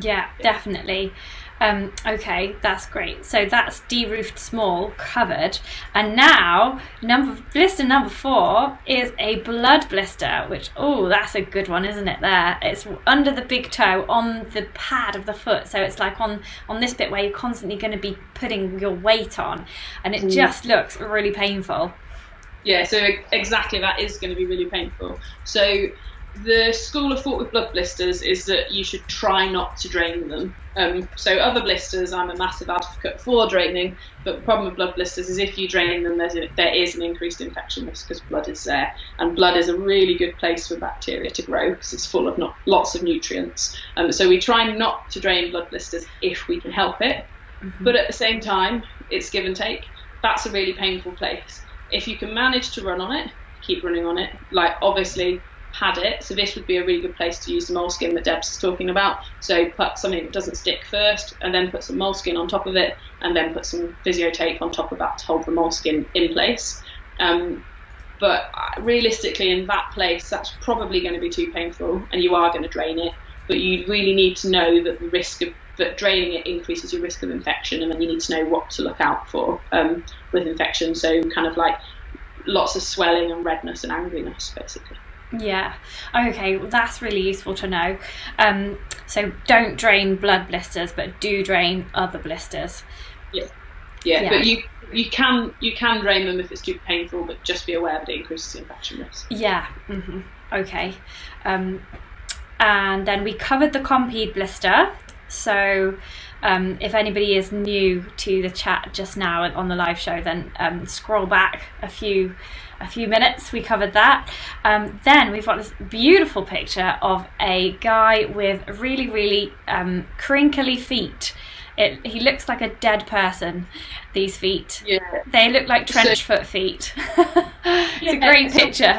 Yeah, definitely. Um, okay, that's great. So that's de-roofed small covered, and now number blister number four is a blood blister, which oh, that's a good one, isn't it? There, it's under the big toe on the pad of the foot, so it's like on on this bit where you're constantly going to be putting your weight on, and it mm. just looks really painful. Yeah, so exactly that is going to be really painful. So the school of thought with blood blisters is that you should try not to drain them. Um, so other blisters, I'm a massive advocate for draining, but the problem with blood blisters is if you drain them, there's a, there is an increased infection risk because blood is there, and blood is a really good place for bacteria to grow because it's full of not, lots of nutrients. Um, so we try not to drain blood blisters if we can help it, mm-hmm. but at the same time, it's give and take. That's a really painful place. If you can manage to run on it, keep running on it. Like obviously had it. So this would be a really good place to use the moleskin that Deb's talking about. So put something that doesn't stick first, and then put some moleskin on top of it, and then put some physio tape on top of that to hold the moleskin in place. Um, but realistically, in that place, that's probably going to be too painful, and you are going to drain it. But you really need to know that the risk of that draining it increases your risk of infection, and then you need to know what to look out for um, with infection. So kind of like lots of swelling and redness and angriness, basically. Yeah. Okay, well, that's really useful to know. Um, so don't drain blood blisters, but do drain other blisters. Yeah. Yeah, yeah. but you you can you can drain them if it's too painful, but just be aware that it increases the infection risk. Yeah. Mm-hmm. Okay. Um, and then we covered the Compeed blister. So um, if anybody is new to the chat just now on the live show, then um, scroll back a few a few minutes. We covered that. Um, then we've got this beautiful picture of a guy with really, really um, crinkly feet. It, he looks like a dead person. These feet. Yeah. They look like trench foot feet. it's a great picture.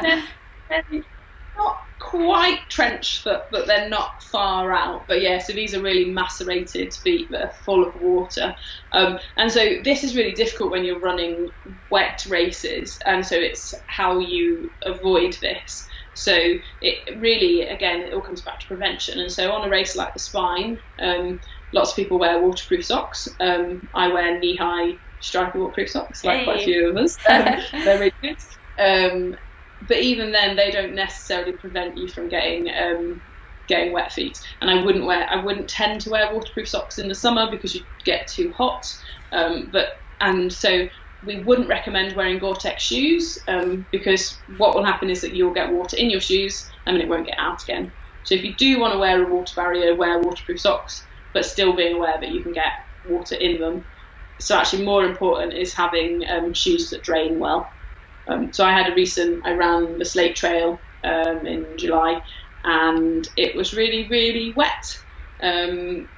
not quite trench foot, but they're not far out. But yeah, so these are really macerated feet that are full of water. Um, and so this is really difficult when you're running wet races, and so it's how you avoid this. So it really, again, it all comes back to prevention. And so on a race like the Spine, um, lots of people wear waterproof socks. Um, I wear knee-high striker waterproof socks, like hey. quite a few of us. Um, they're really good. Um, but even then, they don't necessarily prevent you from getting um, getting wet feet. And I wouldn't wear, I wouldn't tend to wear waterproof socks in the summer because you get too hot. Um, but and so we wouldn't recommend wearing Gore-Tex shoes um, because what will happen is that you'll get water in your shoes and then it won't get out again. So if you do want to wear a water barrier, wear waterproof socks, but still being aware that you can get water in them. So actually, more important is having um, shoes that drain well. Um, so I had a recent, I ran the Slate Trail um, in July, and it was really, really wet. Um,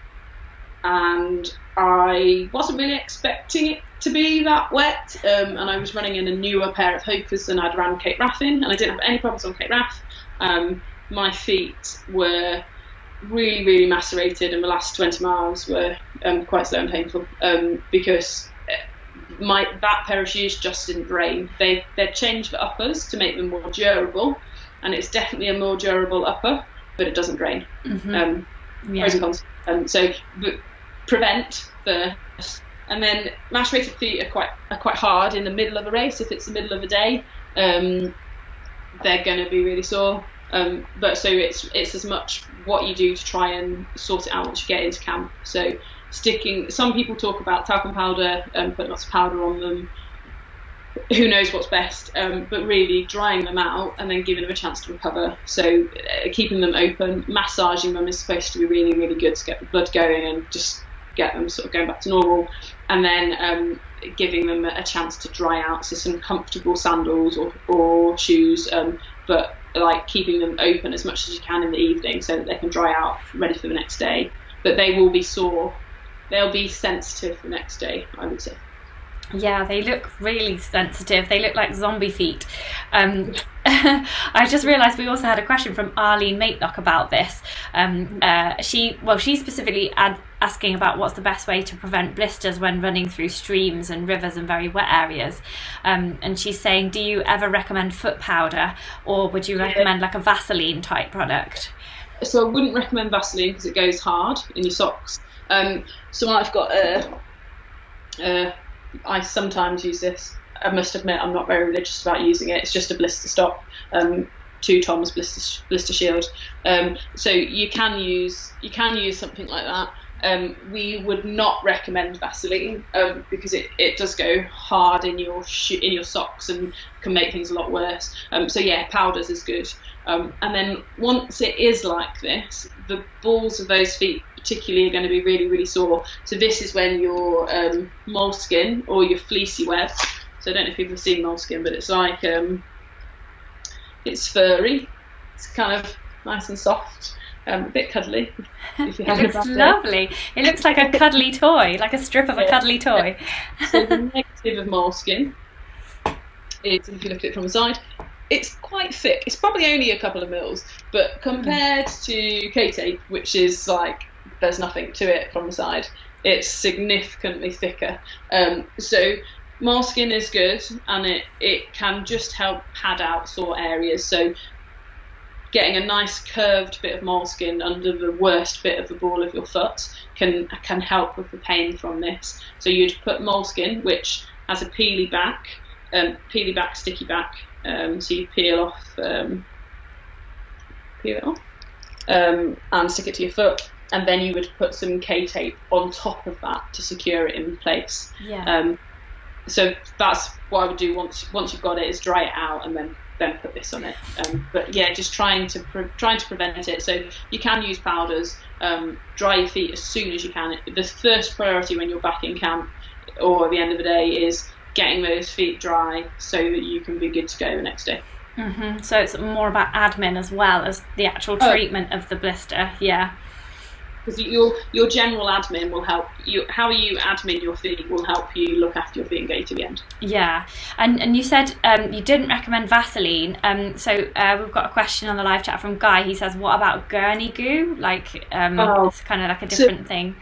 and I wasn't really expecting it to be that wet. Um, and I was running in a newer pair of Hokas than I'd ran Cape Wrath in, and I didn't have any problems on Cape Wrath. Um, my feet were really, really macerated, and the last 20 miles were um, quite slow and painful because my that pair of shoes just didn't drain. They they changed the uppers to make them more durable, and it's definitely a more durable upper, but it doesn't drain. Mhm. Um, Yeah. pros and cons. Um, so but prevent the and then macerated feet are quite are quite hard in the middle of a race. If it's the middle of a day, um, they're going to be really sore. Um, but so it's it's as much what you do to try and sort it out once you get into camp. So sticking. Some people talk about talcum powder and putting lots of powder on them. Who knows what's best? Um, but really drying them out and then giving them a chance to recover. So uh, keeping them open, massaging them is supposed to be really really good to get the blood going and just get them sort of going back to normal. And then um, giving them a chance to dry out. So some comfortable sandals or, or shoes, um, but like keeping them open as much as you can in the evening so that they can dry out ready for the next day. But they will be sore. They'll be sensitive the next day, I would say. Yeah, they look really sensitive. They look like zombie feet. Um, I just realised we also had a question from Arlene Maitlock about this. Um, uh, she, well, she's specifically ad- asking about what's the best way to prevent blisters when running through streams and rivers and very wet areas. Um, and she's saying, do you ever recommend foot powder, or would you recommend like a Vaseline type product? So I wouldn't recommend Vaseline because it goes hard in your socks. Um, so I've got a, a I sometimes use this. I must admit, I'm not very religious about using it. It's just a blister stop, um, 2Toms blister blister shield. Um, so you can use you can use something like that. Um, we would not recommend Vaseline um, because it, it does go hard in your sho- in your socks and can make things a lot worse. Um, so yeah, powders is good. Um, and then once it is like this, the balls of those feet particularly are going to be really really sore. So this is when your um, moleskin or your fleecy web. So I don't know if people have ever seen moleskin, but it's like um, it's furry. It's kind of nice and soft, um, a bit cuddly. If It looks lovely. It looks like a cuddly toy, like a strip of a cuddly toy. So the negative of moleskin is, if you look at it from the side, it's quite thick. It's probably only a couple of mils, but compared to K-tape, which is like there's nothing to it from the side, it's significantly thicker. Um, so moleskin is good, and it it can just help pad out sore areas. So getting a nice curved bit of moleskin under the worst bit of the ball of your foot can can help with the pain from this. So you'd put moleskin, which has a peely back, um, peely back, sticky back. Um, so you peel off, um, peel it off, um, and stick it to your foot, and then you would put some K tape on top of that to secure it in place. Yeah. Um, so that's what I would do once once you've got it is dry it out and then then put this on it. Um, but yeah, just trying to pre- trying to prevent it. So you can use powders. Um, dry your feet as soon as you can. The first priority when you're back in camp or at the end of the day is getting those feet dry so that you can be good to go the next day. hmm So it's more about admin as well as the actual Oh. treatment of the blister. Yeah. Because your your general admin will help you. How you admin your feet will help you look after your feet and to the end. Yeah, and and you said um, you didn't recommend Vaseline. Um, so uh, we've got a question on the live chat from Guy. He says, "What about gurney goo? Like, um, Oh. it's kind of like a So- different thing."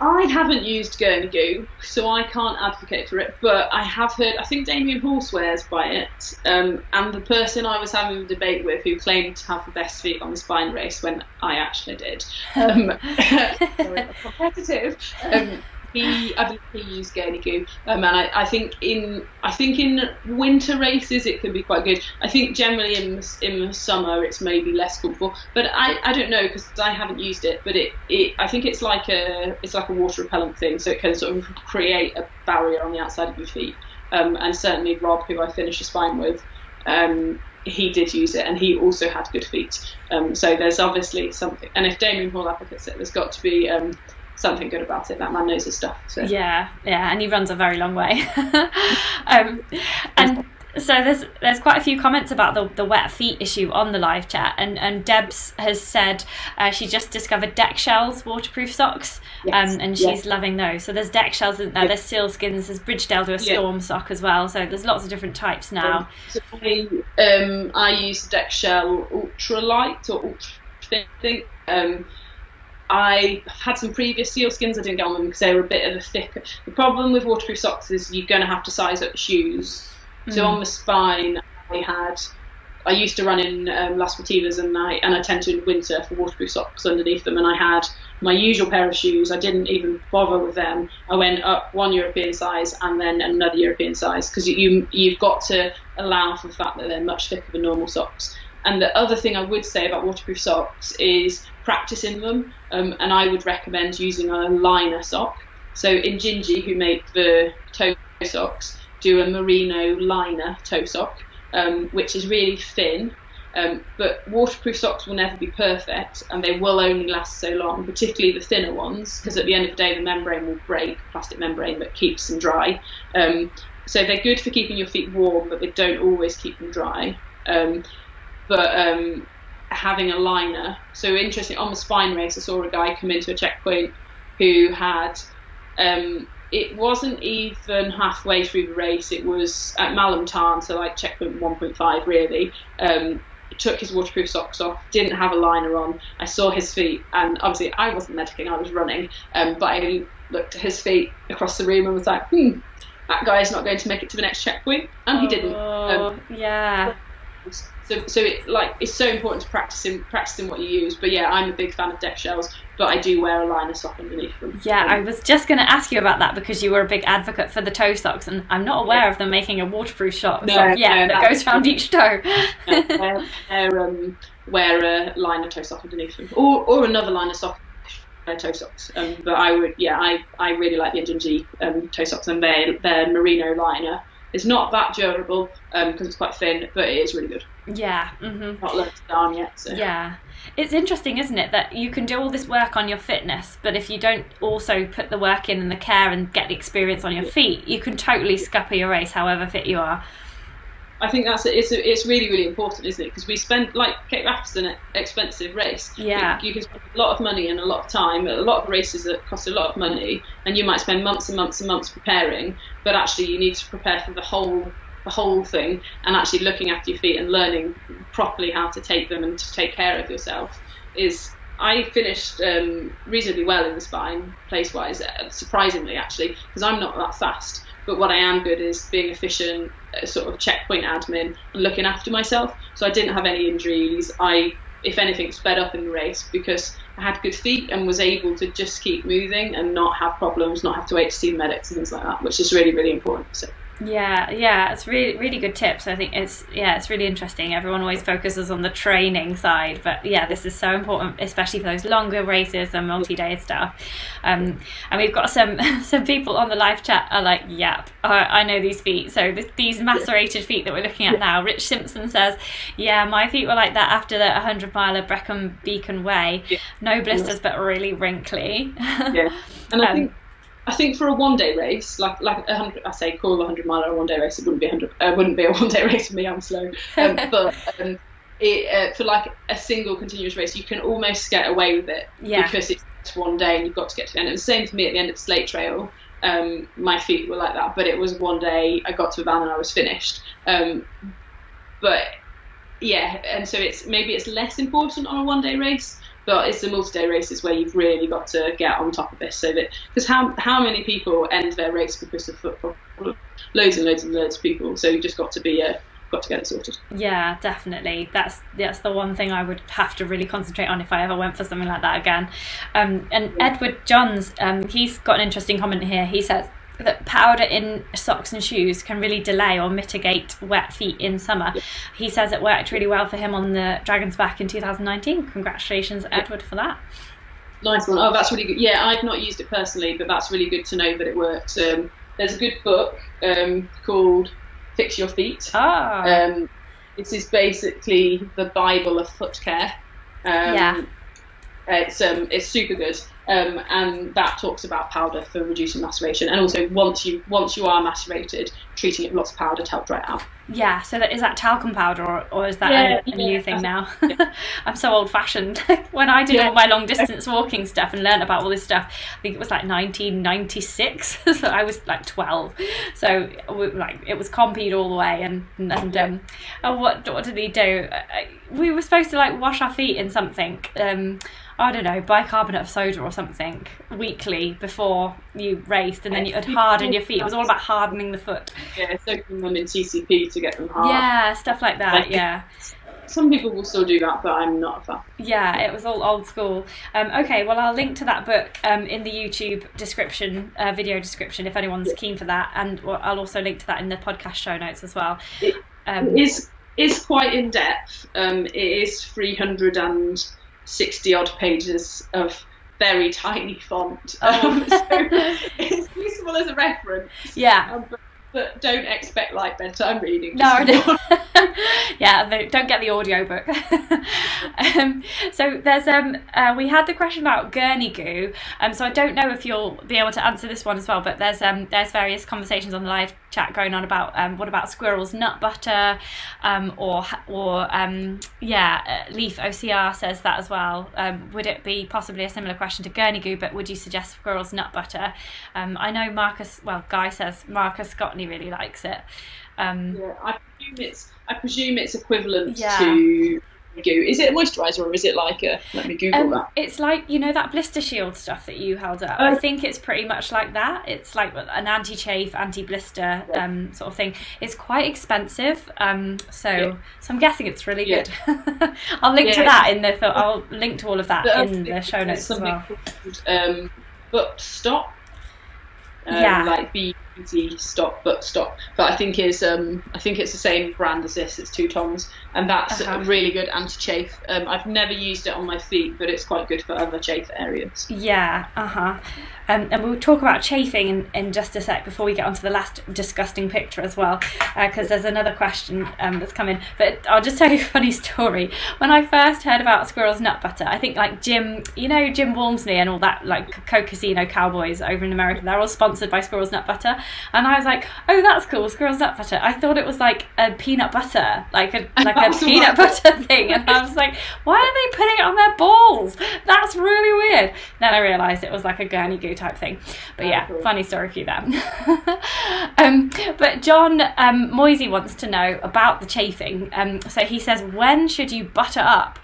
I haven't used Goo, so I can't advocate for it. But I have heard. I think Damian Hall swears by it, um, and the person I was having a debate with, who claimed to have the best feet on the spine race when I actually did, um, sorry, competitive. Um, he, I believe he used Goo, um, and I, I think in I think in winter races it can be quite good. I think generally in in the summer it's maybe less comfortable, but I, I don't know because I haven't used it. But it, it I think it's like a it's like a water repellent thing, so it can sort of create a barrier on the outside of your feet. Um, and certainly Rob, who I finished a spine with, um, he did use it, and he also had good feet. Um, so there's obviously something. And if Damian Hall advocates it, there's got to be um, something good about it. That man knows his stuff. So. Yeah, yeah, and he runs a very long way. um, and so there's there's quite a few comments about the, the wet feet issue on the live chat, and and Debs has said uh, she just discovered Dexshells waterproof socks, Yes, um, and yes. she's loving those. So there's Dexshells, isn't there? There's SealSkinz, there's Bridgedale to a storm sock as well. So there's lots of different types now. So I, um, I use Dexshell Ultralight or Ultra Thin, Um, I had some previous SealSkinz. I didn't get on them because they were a bit of a thick. The problem with waterproof socks is you're going to have to size up the shoes. Mm. So on the spine, I had. I used to run in um, Las and I and I tend to in winter for waterproof socks underneath them, and I had my usual pair of shoes. I didn't even bother with them. I went up one European size and then another European size because you you've got to allow for the fact that they're much thicker than normal socks. And the other thing I would say about waterproof socks is practicing them, um, and I would recommend using a liner sock. So Injinji, who make the toe socks, do a merino liner toe sock, um, which is really thin. Um, but waterproof socks will never be perfect, and they will only last so long, particularly the thinner ones, because at the end of the day, the membrane will break, plastic membrane that keeps them dry. Um, so they're good for keeping your feet warm, but they don't always keep them dry. Um, but um, having a liner. So interesting. On the spine race, I saw a guy come into a checkpoint who had. Um, it wasn't even halfway through the race. It was at Malham Tarn, so like checkpoint 1.5 really. Um, took his waterproof socks off, didn't have a liner on. I saw his feet, and obviously I wasn't medicing, I was running. Um, but I looked at his feet across the room and was like, hmm, that guy's not going to make it to the next checkpoint, and he didn't. Um, yeah. So, so it like it's so important to practicing practicing what you use. But yeah, I'm a big fan of Dexshells, but I do wear a liner sock underneath them. Yeah, I was just going to ask you about that because you were a big advocate for the toe socks, and I'm not aware yeah. of them making a waterproof sock. No, yeah, no, that goes around each toe. yeah, wear, um, wear a liner toe sock underneath them, or or another liner sock toe socks. Um, but I would, yeah, I, I really like the Injinji um, toe socks, and their their merino liner it's not that durable because um, it's quite thin, but it is really good. Yeah. Mm-hmm. Not learned down yet. So. Yeah. It's interesting, isn't it, that you can do all this work on your fitness, but if you don't also put the work in and the care and get the experience on your feet, you can totally scupper your race, however fit you are. I think that's it's it's really really important, isn't it? Because we spend like Cape Wrath's an expensive race. Yeah. You, you, can spend a lot of money and a lot of time. A lot of races that cost a lot of money, and you might spend months and months and months preparing. But actually, you need to prepare for the whole the whole thing, and actually looking after your feet and learning properly how to take them and to take care of yourself is I finished um, reasonably well in the spine, place wise, uh, surprisingly actually, because I'm not that fast. But what I am good is being efficient, sort of checkpoint admin, and looking after myself. So I didn't have any injuries. I, if anything, sped up in the race because I had good feet and was able to just keep moving and not have problems, not have to wait to see medics and things like that, which is really, really important. So. Yeah, yeah, it's really really good tips. I think it's yeah, it's really interesting. Everyone always focuses on the training side, but yeah, this is so important, especially for those longer races and multi-day stuff. Um, and we've got some some people on the live chat are like, "Yep, I, I know these feet." So this, these macerated feet that we're looking at now. Rich Simpson says, "Yeah, my feet were like that after the 100 mile Brecon Beacon Way. No blisters, but really wrinkly." Yeah, and I um, think I think for a one day race, like like a hundred, I say call a hundred mile a one day race. It wouldn't be a hundred. Uh, wouldn't be a one day race for me. I'm slow. Um, but um, it, uh, for like a single continuous race, you can almost get away with it yeah. because it's one day and you've got to get to the end. It was the same for me at the end of the Slate Trail. Um, my feet were like that, but it was one day. I got to a van and I was finished. Um, but yeah, and so it's maybe it's less important on a one day race but it's the multi-day races where you've really got to get on top of this. So that because how how many people end their race because of football? Loads and loads and loads of people. So you've just got to be a uh, got to get it sorted. Yeah, definitely. That's that's the one thing I would have to really concentrate on if I ever went for something like that again. Um, and yeah. Edward Johns, um, he's got an interesting comment here. He says that powder in socks and shoes can really delay or mitigate wet feet in summer. Yeah. He says it worked really well for him on the Dragon's Back in 2019. Congratulations, yeah. Edward, for that. Nice one. Oh, that's really good. Yeah, I've not used it personally, but that's really good to know that it works. Um, there's a good book um, called Fix Your Feet. Ah. Um, this is basically the Bible of foot care. Um, yeah. It's um, it's super good. Um, and that talks about powder for reducing maceration, and also once you once you are macerated, treating it with lots of powder to help dry it out. Yeah, so that is that talcum powder, or, or is that yeah, a, a yeah, new thing now? Yeah. I'm so old fashioned. when I did all my long distance walking stuff and learned about all this stuff, I think it was like 1996, so I was like 12. So like it was compeed all the way, and and um, what what did he do? We were supposed to like wash our feet in something. Um, I don't know, bicarbonate of soda or something weekly before you raced, and then you would harden your feet. It was all about hardening the foot. Yeah, soaking them in TCP to get them hard. Yeah, stuff like that. Yeah. Some people will still do that, but I'm not a fan. Yeah, it was all old school. Um, okay, well, I'll link to that book um, in the YouTube description, uh, video description, if anyone's keen for that, and I'll also link to that in the podcast show notes as well. It um, is is quite in depth. Um, it is 360 odd pages of very tiny font. Um, so it's useful as a reference. Yeah. Um, but but don't expect like bedtime reading. No, yeah, don't get the audio book. um, so there's um uh, we had the question about gurney goo. Um, so I don't know if you'll be able to answer this one as well. But there's um there's various conversations on the live chat going on about um what about squirrels nut butter, um or or um yeah uh, Leaf OCR says that as well. Um, would it be possibly a similar question to gurney goo? But would you suggest squirrels nut butter? Um, I know Marcus. Well, Guy says Marcus Scott really likes it. Um, yeah, I presume it's I presume it's equivalent yeah. to goo. Is it a moisturizer or is it like a? Let me Google um, that. It's like you know that blister shield stuff that you held up. I oh. think it's pretty much like that. It's like an anti-chafe, anti-blister yeah. um, sort of thing. It's quite expensive, um, so yeah. so I'm guessing it's really good. I'll link to that in the. I'll link to all of that in the show notes as well. Called, um, but stop. Um, yeah. Like B stop but stop but i think is um i think it's the same brand as this. It's 2Toms. And that's uh-huh. really good anti-chafe. Um, i've never used it on my feet but it's quite good for other chafe areas. Yeah uh-huh. Um, and we'll talk about chafing in, in just a sec before we get onto the last disgusting picture as well because uh, there's another question um, that's coming but i'll just tell you a funny story. When i first heard about squirrels nut butter i think like jim you know jim walmsley and all that like co Coconino Cowboys over in america they're all sponsored by squirrels nut butter and I was like, "Oh, that's cool, squirrel's nut butter." I thought it was like a peanut butter, like a like a peanut butter thing, and I was like, "Why are they putting it on their balls? That's really weird." Then I realised it was like a gurney goo type thing. But yeah, cool. funny story for you there. um, but John um, Moisey wants to know about the chafing. Um, so he says, "When should you butter up,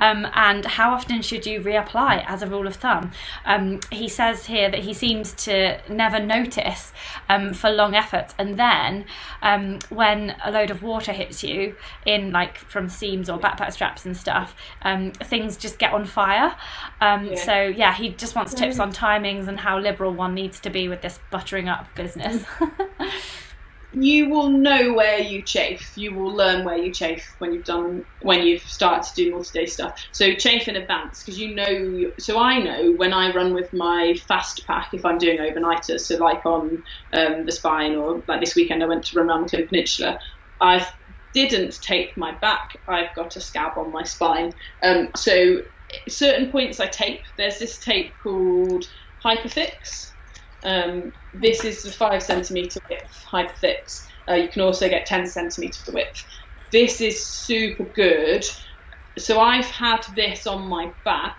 um, and how often should you reapply as a rule of thumb?" Um, he says here that he seems to never notice um, for long efforts. And then um, when a load of water hits you in like from seams or backpack straps and stuff, um, things just get on fire. Um, yeah. So yeah, he just wants tips on timings and how liberal one needs to be with this buttering up business. you will know where you chafe. You will learn where you chafe when you've done when you've started to do multi-day stuff. So chafe in advance because you know. So I know when I run with my fast pack if I'm doing overnighters. So like on um, the spine or like this weekend I went to run around the Peninsula. I didn't tape my back. I've got a scab on my spine. Um, so certain points I tape. There's this tape called Hypafix um, this is the five centimeter width Hypafix. Uh, you can also get 10 centimeter width. This is super good. So I've had this on my back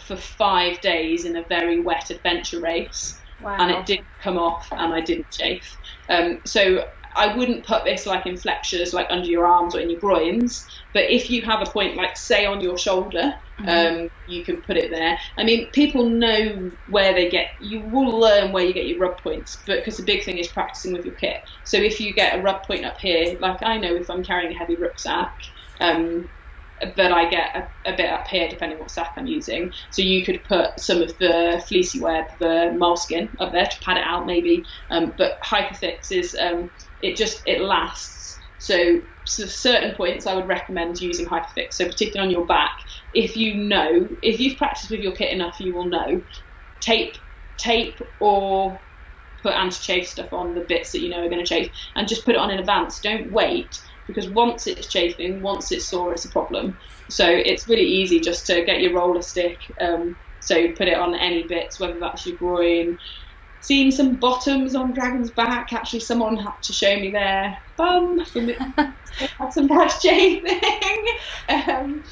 for five days in a very wet adventure race, wow. and it didn't come off, and I didn't chafe. Um, so I wouldn't put this like in flexures, like under your arms or in your groins. But if you have a point, like say on your shoulder, mm-hmm. um, you can put it there. I mean, people know where they get. You will learn where you get your rub points, but because the big thing is practicing with your kit. So if you get a rub point up here, like I know if I'm carrying a heavy rucksack. Um, but I get a, a, bit up here depending what sack I'm using. So you could put some of the fleecy web, the moleskin up there to pad it out maybe. Um, but Hypafix is um, it just it lasts. So, so certain points I would recommend using Hypafix. So particularly on your back, if you know, if you've practiced with your kit enough, you will know. Tape, tape, or put anti-chafe stuff on the bits that you know are going to chafe, and just put it on in advance. Don't wait because once it's chafing, once it's sore, it's a problem. So it's really easy just to get your roller stick. Um, so put it on any bits, whether that's your groin, seen some bottoms on Dragon's back. Actually, someone had to show me their bum. had some bad chafing. um,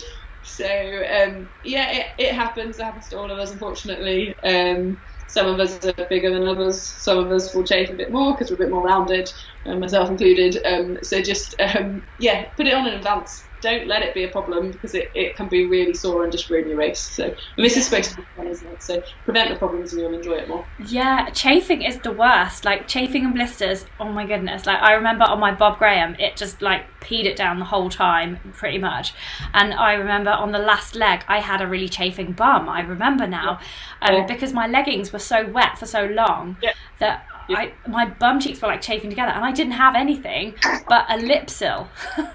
so um, yeah, it, it, happens. It happens to all of us, unfortunately. Um, some of us are bigger than others. Some of us will chafe a bit more because we're a bit more rounded, uh, myself included. Um, so just um, yeah, put it on in advance. Don't let it be a problem because it, it can be really sore and just ruin your race. So and this is supposed to be fun, isn't it? So prevent the problems and you'll enjoy it more. Yeah, chafing is the worst. Like chafing and blisters. Oh my goodness! Like I remember on my Bob Graham, it just like peed it down the whole time, pretty much. And I remember on the last leg, I had a really chafing bum. I remember now, um, Yeah. because my leggings were so wet for so long that. Yeah. I, my bum cheeks were like chafing together, and I didn't have anything but a Lypsyl.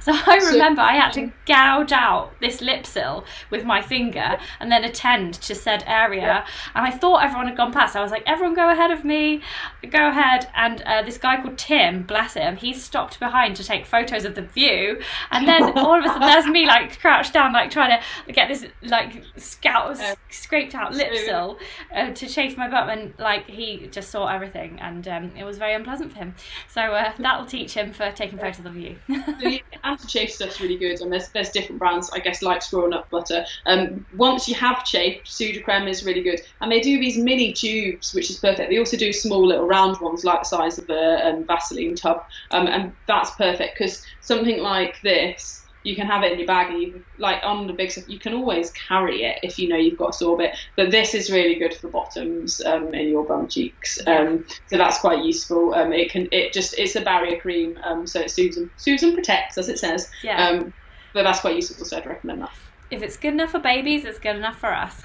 so I So- remember I had to gouge out this Lypsyl with my finger and then attend to said area. Yeah. And I thought everyone had gone past. I was like, everyone go ahead of me, go ahead. And uh, this guy called Tim, bless him, he stopped behind to take photos of the view. And then all of a sudden, there's me like crouched down, like trying to get this like scout, Um, scraped out Lypsyl uh, to chafe my bum. And like he just saw everything, and um, it was very unpleasant for him. So uh, that'll teach him for taking photos of you. So yeah, anti-chafe stuff's really good, and there's there's different brands, I guess, like Squirrel Nut Butter. Um, once you have chafed, Sudocreme is really good, and they do these mini tubes, which is perfect. They also do small little round ones, like the size of a um, Vaseline tub, um, and that's perfect because something like this. You can have it in your bag, and you like on the big stuff. You can always carry it if you know you've got a sore bit. But this is really good for bottoms um, in your bum cheeks, um, so that's quite useful. Um, it can it just it's a barrier cream, um, so it soothes and soothes and protects, as it says. yeah. Um, but that's quite useful, so I'd recommend that. if it's good enough for babies, it's good enough for us.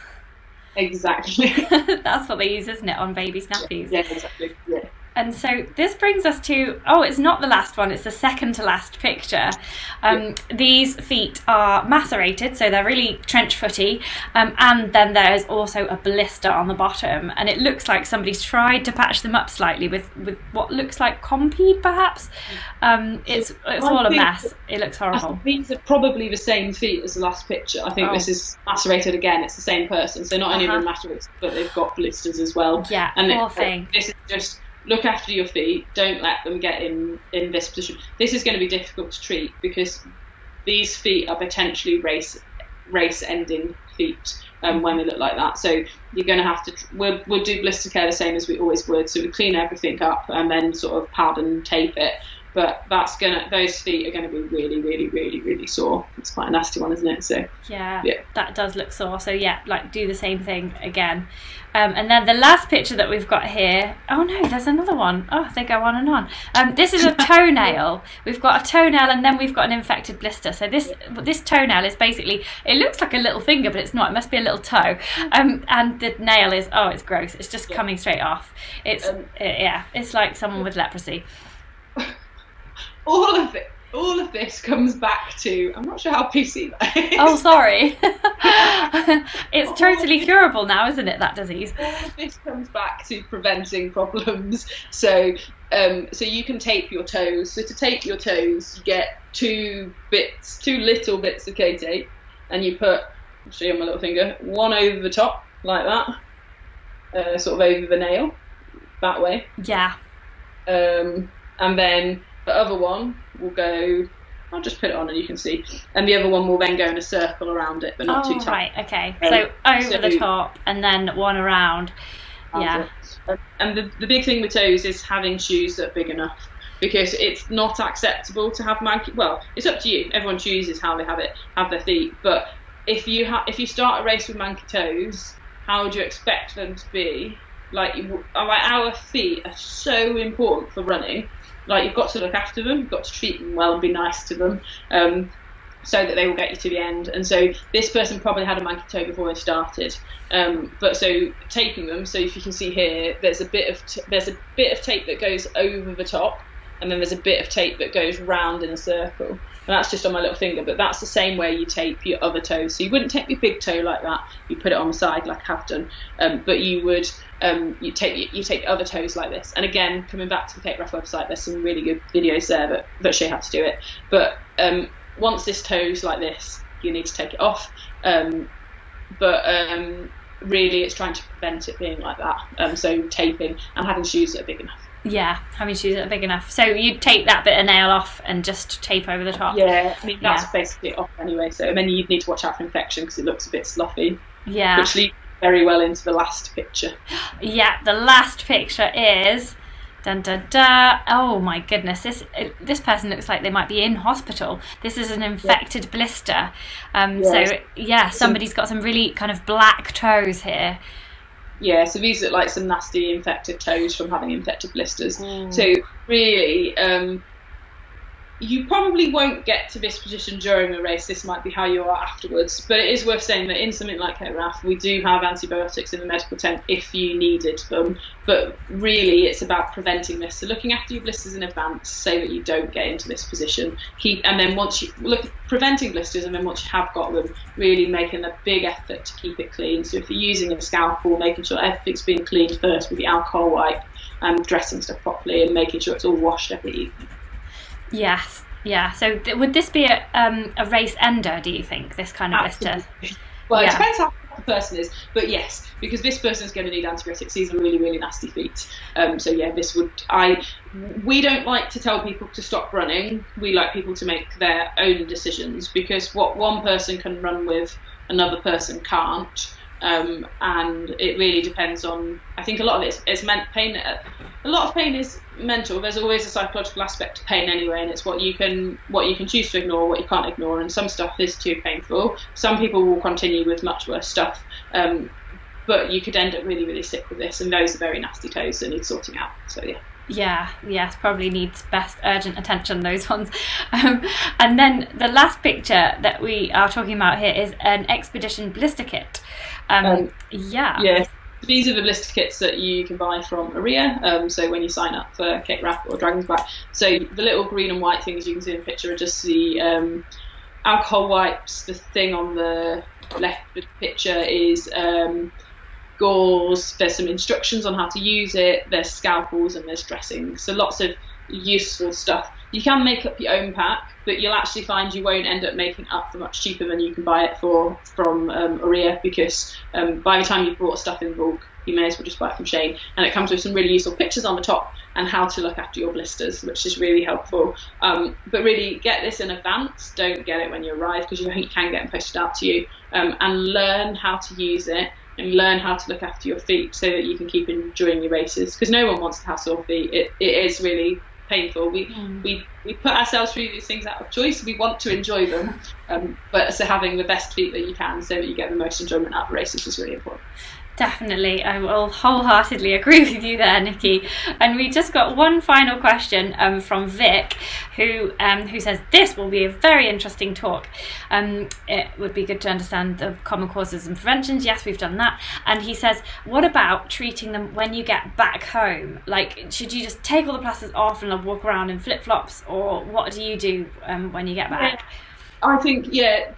Exactly. That's what they use, isn't it, on baby snappies? yeah, exactly. Yeah. And so this brings us to oh, it's not the last one; it's the second to last picture. Um, These feet are macerated, so they're really trench footy, um, and then there's also a blister on the bottom, and it looks like somebody's tried to patch them up slightly with with what looks like Compeed, perhaps. Um, it's it's I all a mess. It looks horrible. these are probably the same feet as the last picture. I think Oh. this is macerated again. It's the same person. So not only Uh-huh. are they macerated, but they've got blisters as well. Yeah, And poor it- thing. this is just look after your feet. Don't let them get in in this position. This is going to be difficult to treat because these feet are potentially race race ending feet um, when they look like that. So you're going to have to. We'll, we'll do blister care the same as we always would. So we clean everything up and then sort of pad and tape it. But that's gonna those feet are going to be really, really, really, really sore. It's quite a nasty one, isn't it? So Yeah, Yeah. that does look sore. So yeah, like do the same thing again. Um, and then the last picture that we've got here. Oh no, there's another one. Oh, they go on and on. Um, this is a toenail. We've got a toenail, and then we've got an infected blister. So this this toenail is basically. It looks like a little finger, but it's not. It must be a little toe. Um, and the nail is. Oh, it's gross. It's just Yeah. coming straight off. It's Um, yeah. It's like someone with leprosy. all of it, all of this comes back to. I'm not sure how PC that is. Oh, sorry. it's totally curable now, isn't it? That disease. all of this comes back to preventing problems. So, um, so you can tape your toes. So to tape your toes, you get two bits, two little bits of K tape, and you put, I'll show you on my little finger, one over the top like that, uh, sort of over the nail, that way, Yeah. um, and then the other one will go. I'll just put it on and you can see, and the other one will then go in a circle around it, but not oh, too tight. right, okay. Um, So over so- the top and then one around. Yeah. Um, And the, the big thing with toes is having shoes that are big enough because it's not acceptable to have monkey. Well, it's up to you. Everyone chooses how they have it, have their feet. But if you ha- if you start a race with monkey toes, how would you expect them to be? Like, you, like our feet are so important for running. Like you've got to look after them, you've got to treat them well and be nice to them. Um, so that they will get you to the end. And so this person probably had a monkey toe before they started. Um, but so taping them. So if you can see here, there's a bit of t- there's a bit of tape that goes over the top, and then there's a bit of tape that goes round in a circle. And that's just on my little finger, but that's the same way you tape your other toes. So you wouldn't tape your big toe like that. You put it on the side like I have done, um, but you would um, you take you take other toes like this. And again, coming back to the Kate Ruff website, there's some really good videos there that, that show you how to do it. But um, once this toe's like this, you need to take it off. Um, but um, really, it's trying to prevent it being like that. Um, so taping and having shoes that are big enough. Yeah, having shoes that are big enough. So you take that bit of nail off and just tape over the top. Yeah, I mean that's Yeah. basically it off anyway. So and then you'd need to watch out for infection because it looks a bit sloppy, Yeah. which leads very well into the last picture. Yeah, the last picture is Dun, dun, dun. Oh my goodness! This this person looks like they might be in hospital. This is an infected yeah. blister. Um, yes. So yeah, somebody's got some really kind of black toes here. Yeah, so these look like some nasty infected toes from having infected blisters. Mm. So really, um, you probably won't get to this position during the race. This might be how you are afterwards. But it is worth saying that in something like Cape Wrath, we do have antibiotics in the medical tent if you needed them. But really, it's about preventing this. So looking after your blisters in advance so that you don't get into this position. Keep and then once you look preventing blisters, and then once you have got them, really making a big effort to keep it clean. So if you're using a scalpel, making sure everything's being cleaned first with the alcohol wipe, and dressing stuff properly, and making sure it's all washed every evening. Yes, yeah. So th- would this be a, um, a race ender? Do you think this kind of blister? Well, yeah. it depends how the person is, but yes, because this person is going to need antibiotics. These are really, really nasty feet. Um, so yeah, this would I. We don't like to tell people to stop running. We like people to make their own decisions because what one person can run with, another person can't. Um, and it really depends on. I think a lot of it is, is meant pain. A lot of pain is mental. There's always a psychological aspect to pain anyway, and it's what you can what you can choose to ignore, what you can't ignore. And some stuff is too painful. Some people will continue with much worse stuff. Um, but you could end up really, really sick with this, and those are very nasty toes that need sorting out. So yeah. Yeah, yes, probably needs best urgent attention, those ones. Um, and then the last picture that we are talking about here is an expedition blister kit. Um, um, yeah. Yeah. These are the blister kits that you can buy from Ourea. Um, so when you sign up for Cape Wrath or Dragon's Back, so the little green and white things you can see in the picture are just the um, alcohol wipes. The thing on the left of the picture is um, gauze. There's some instructions on how to use it. There's scalpels and there's dressings. So lots of useful stuff. You can make up your own pack, but you'll actually find you won't end up making up for much cheaper than you can buy it for from um, Ourea because um, by the time you've bought stuff in bulk, you may as well just buy it from Shane. And it comes with some really useful pictures on the top and how to look after your blisters, which is really helpful. Um, but really, get this in advance. Don't get it when you arrive because you can get it posted out to you. Um, and learn how to use it and learn how to look after your feet so that you can keep enjoying your races. Because no one wants to have sore feet. It, it is really painful. We, mm. we we put ourselves through these things out of choice. We want to enjoy them, um, but so having the best feet that you can so that you get the most enjoyment out of races is really important. Definitely, I will wholeheartedly agree with you there, Nikki. And we just got one final question um, from Vic, who um, who says this will be a very interesting talk. Um, it would be good to understand the common causes and preventions. Yes, we've done that. And he says, what about treating them when you get back home? Like, should you just take all the plasters off and walk around in flip flops, or what do you do um, when you get back? I think yeah,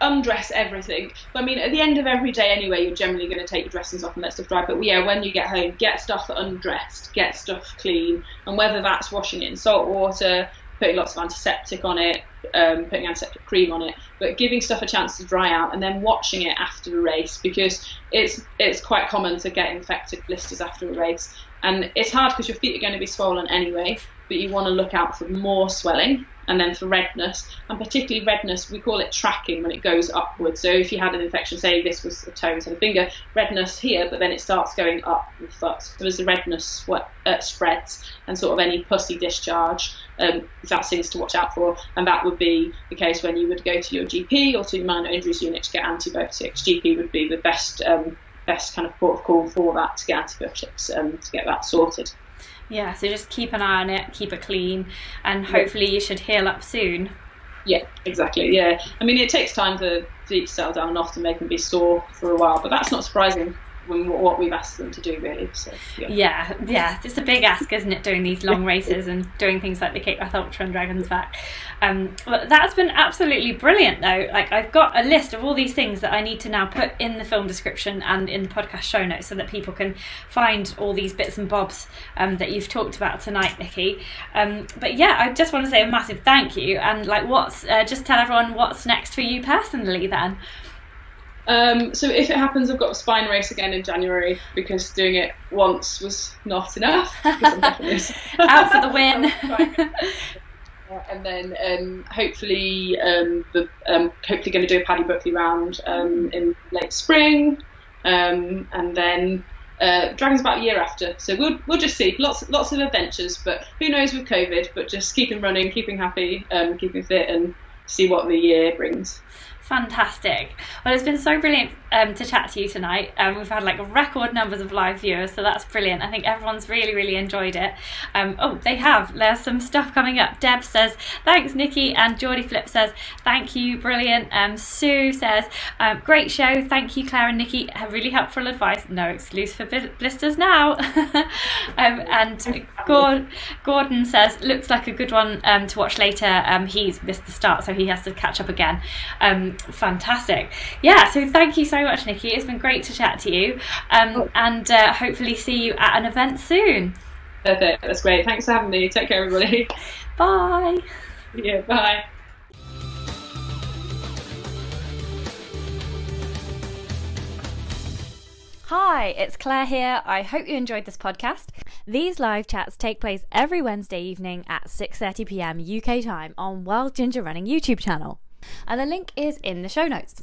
undress everything. But I mean, at the end of every day anyway, you're generally going to take your dressings off and let stuff dry. But yeah, when you get home, get stuff undressed, get stuff clean, and whether that's washing it in salt water, putting lots of antiseptic on it, um, putting antiseptic cream on it, but giving stuff a chance to dry out and then watching it after the race because it's it's quite common to get infected blisters after a race, and it's hard because your feet are going to be swollen anyway. But you want to look out for more swelling and then for redness, and particularly redness, we call it tracking when it goes upwards. So if you had an infection, say this was a toe instead of finger, redness here, but then it starts going up the foot. So as the redness uh, spreads and sort of any pussy discharge, um, that's things to watch out for. And that would be the case when you would go to your GP or to your minor injuries unit to get antibiotics. GP would be the best um, best kind of port of call for that to get antibiotics um, to get that sorted. Yeah, so just keep an eye on it, keep it clean, and hopefully you should heal up soon. Yeah, exactly. Yeah, I mean it takes time for feet to settle down and often they can be sore for a while, but that's not surprising what we've asked them to do, really. So, yeah. yeah, yeah, it's a big ask, isn't it? Doing these long races and doing things like the Cape Wrath Ultra and Dragon's Back. Um, but that's been absolutely brilliant, though. Like I've got a list of all these things that I need to now put in the film description and in the podcast show notes, so that people can find all these bits and bobs um, that you've talked about tonight, Nikki. Um, but yeah, I just want to say a massive thank you, and like, what's uh, just tell everyone what's next for you personally, then. Um, so if it happens, I've got a spine race again in January because doing it once was not enough. Out for the win. and then um, hopefully, um, the, um, hopefully going to do a Paddy Buckley round um, in late spring, um, and then uh, Dragon's about a year after, so we'll we'll just see. Lots lots of adventures, but who knows with COVID? But just keeping running, keeping happy, um, keeping fit, and see what the year brings. Fantastic. Well, it's been so brilliant um, to chat to you tonight. Um, we've had like record numbers of live viewers, so that's brilliant. I think everyone's really, really enjoyed it. Um, oh, they have. There's some stuff coming up. Deb says, thanks, Nikki. And Geordie Flip says, thank you, brilliant. Um, Sue says, um, great show. Thank you, Claire and Nikki. Really helpful advice. No excuse for blisters now. Um, and Gordon, Gordon says, looks like a good one to watch later. he's missed the start, so he has to catch up again. Fantastic. Yeah, so thank you so much, Nikki. It's been great to chat to you, um, and uh, hopefully see you at an event soon. Perfect. That's great. Thanks for having me. Take care, everybody. Bye. Yeah. Bye. Hi, it's Claire here. I hope you enjoyed this podcast. These live chats take place every Wednesday evening at 6:30 p.m. UK time on Wild Ginger Running YouTube channel and the link is in the show notes.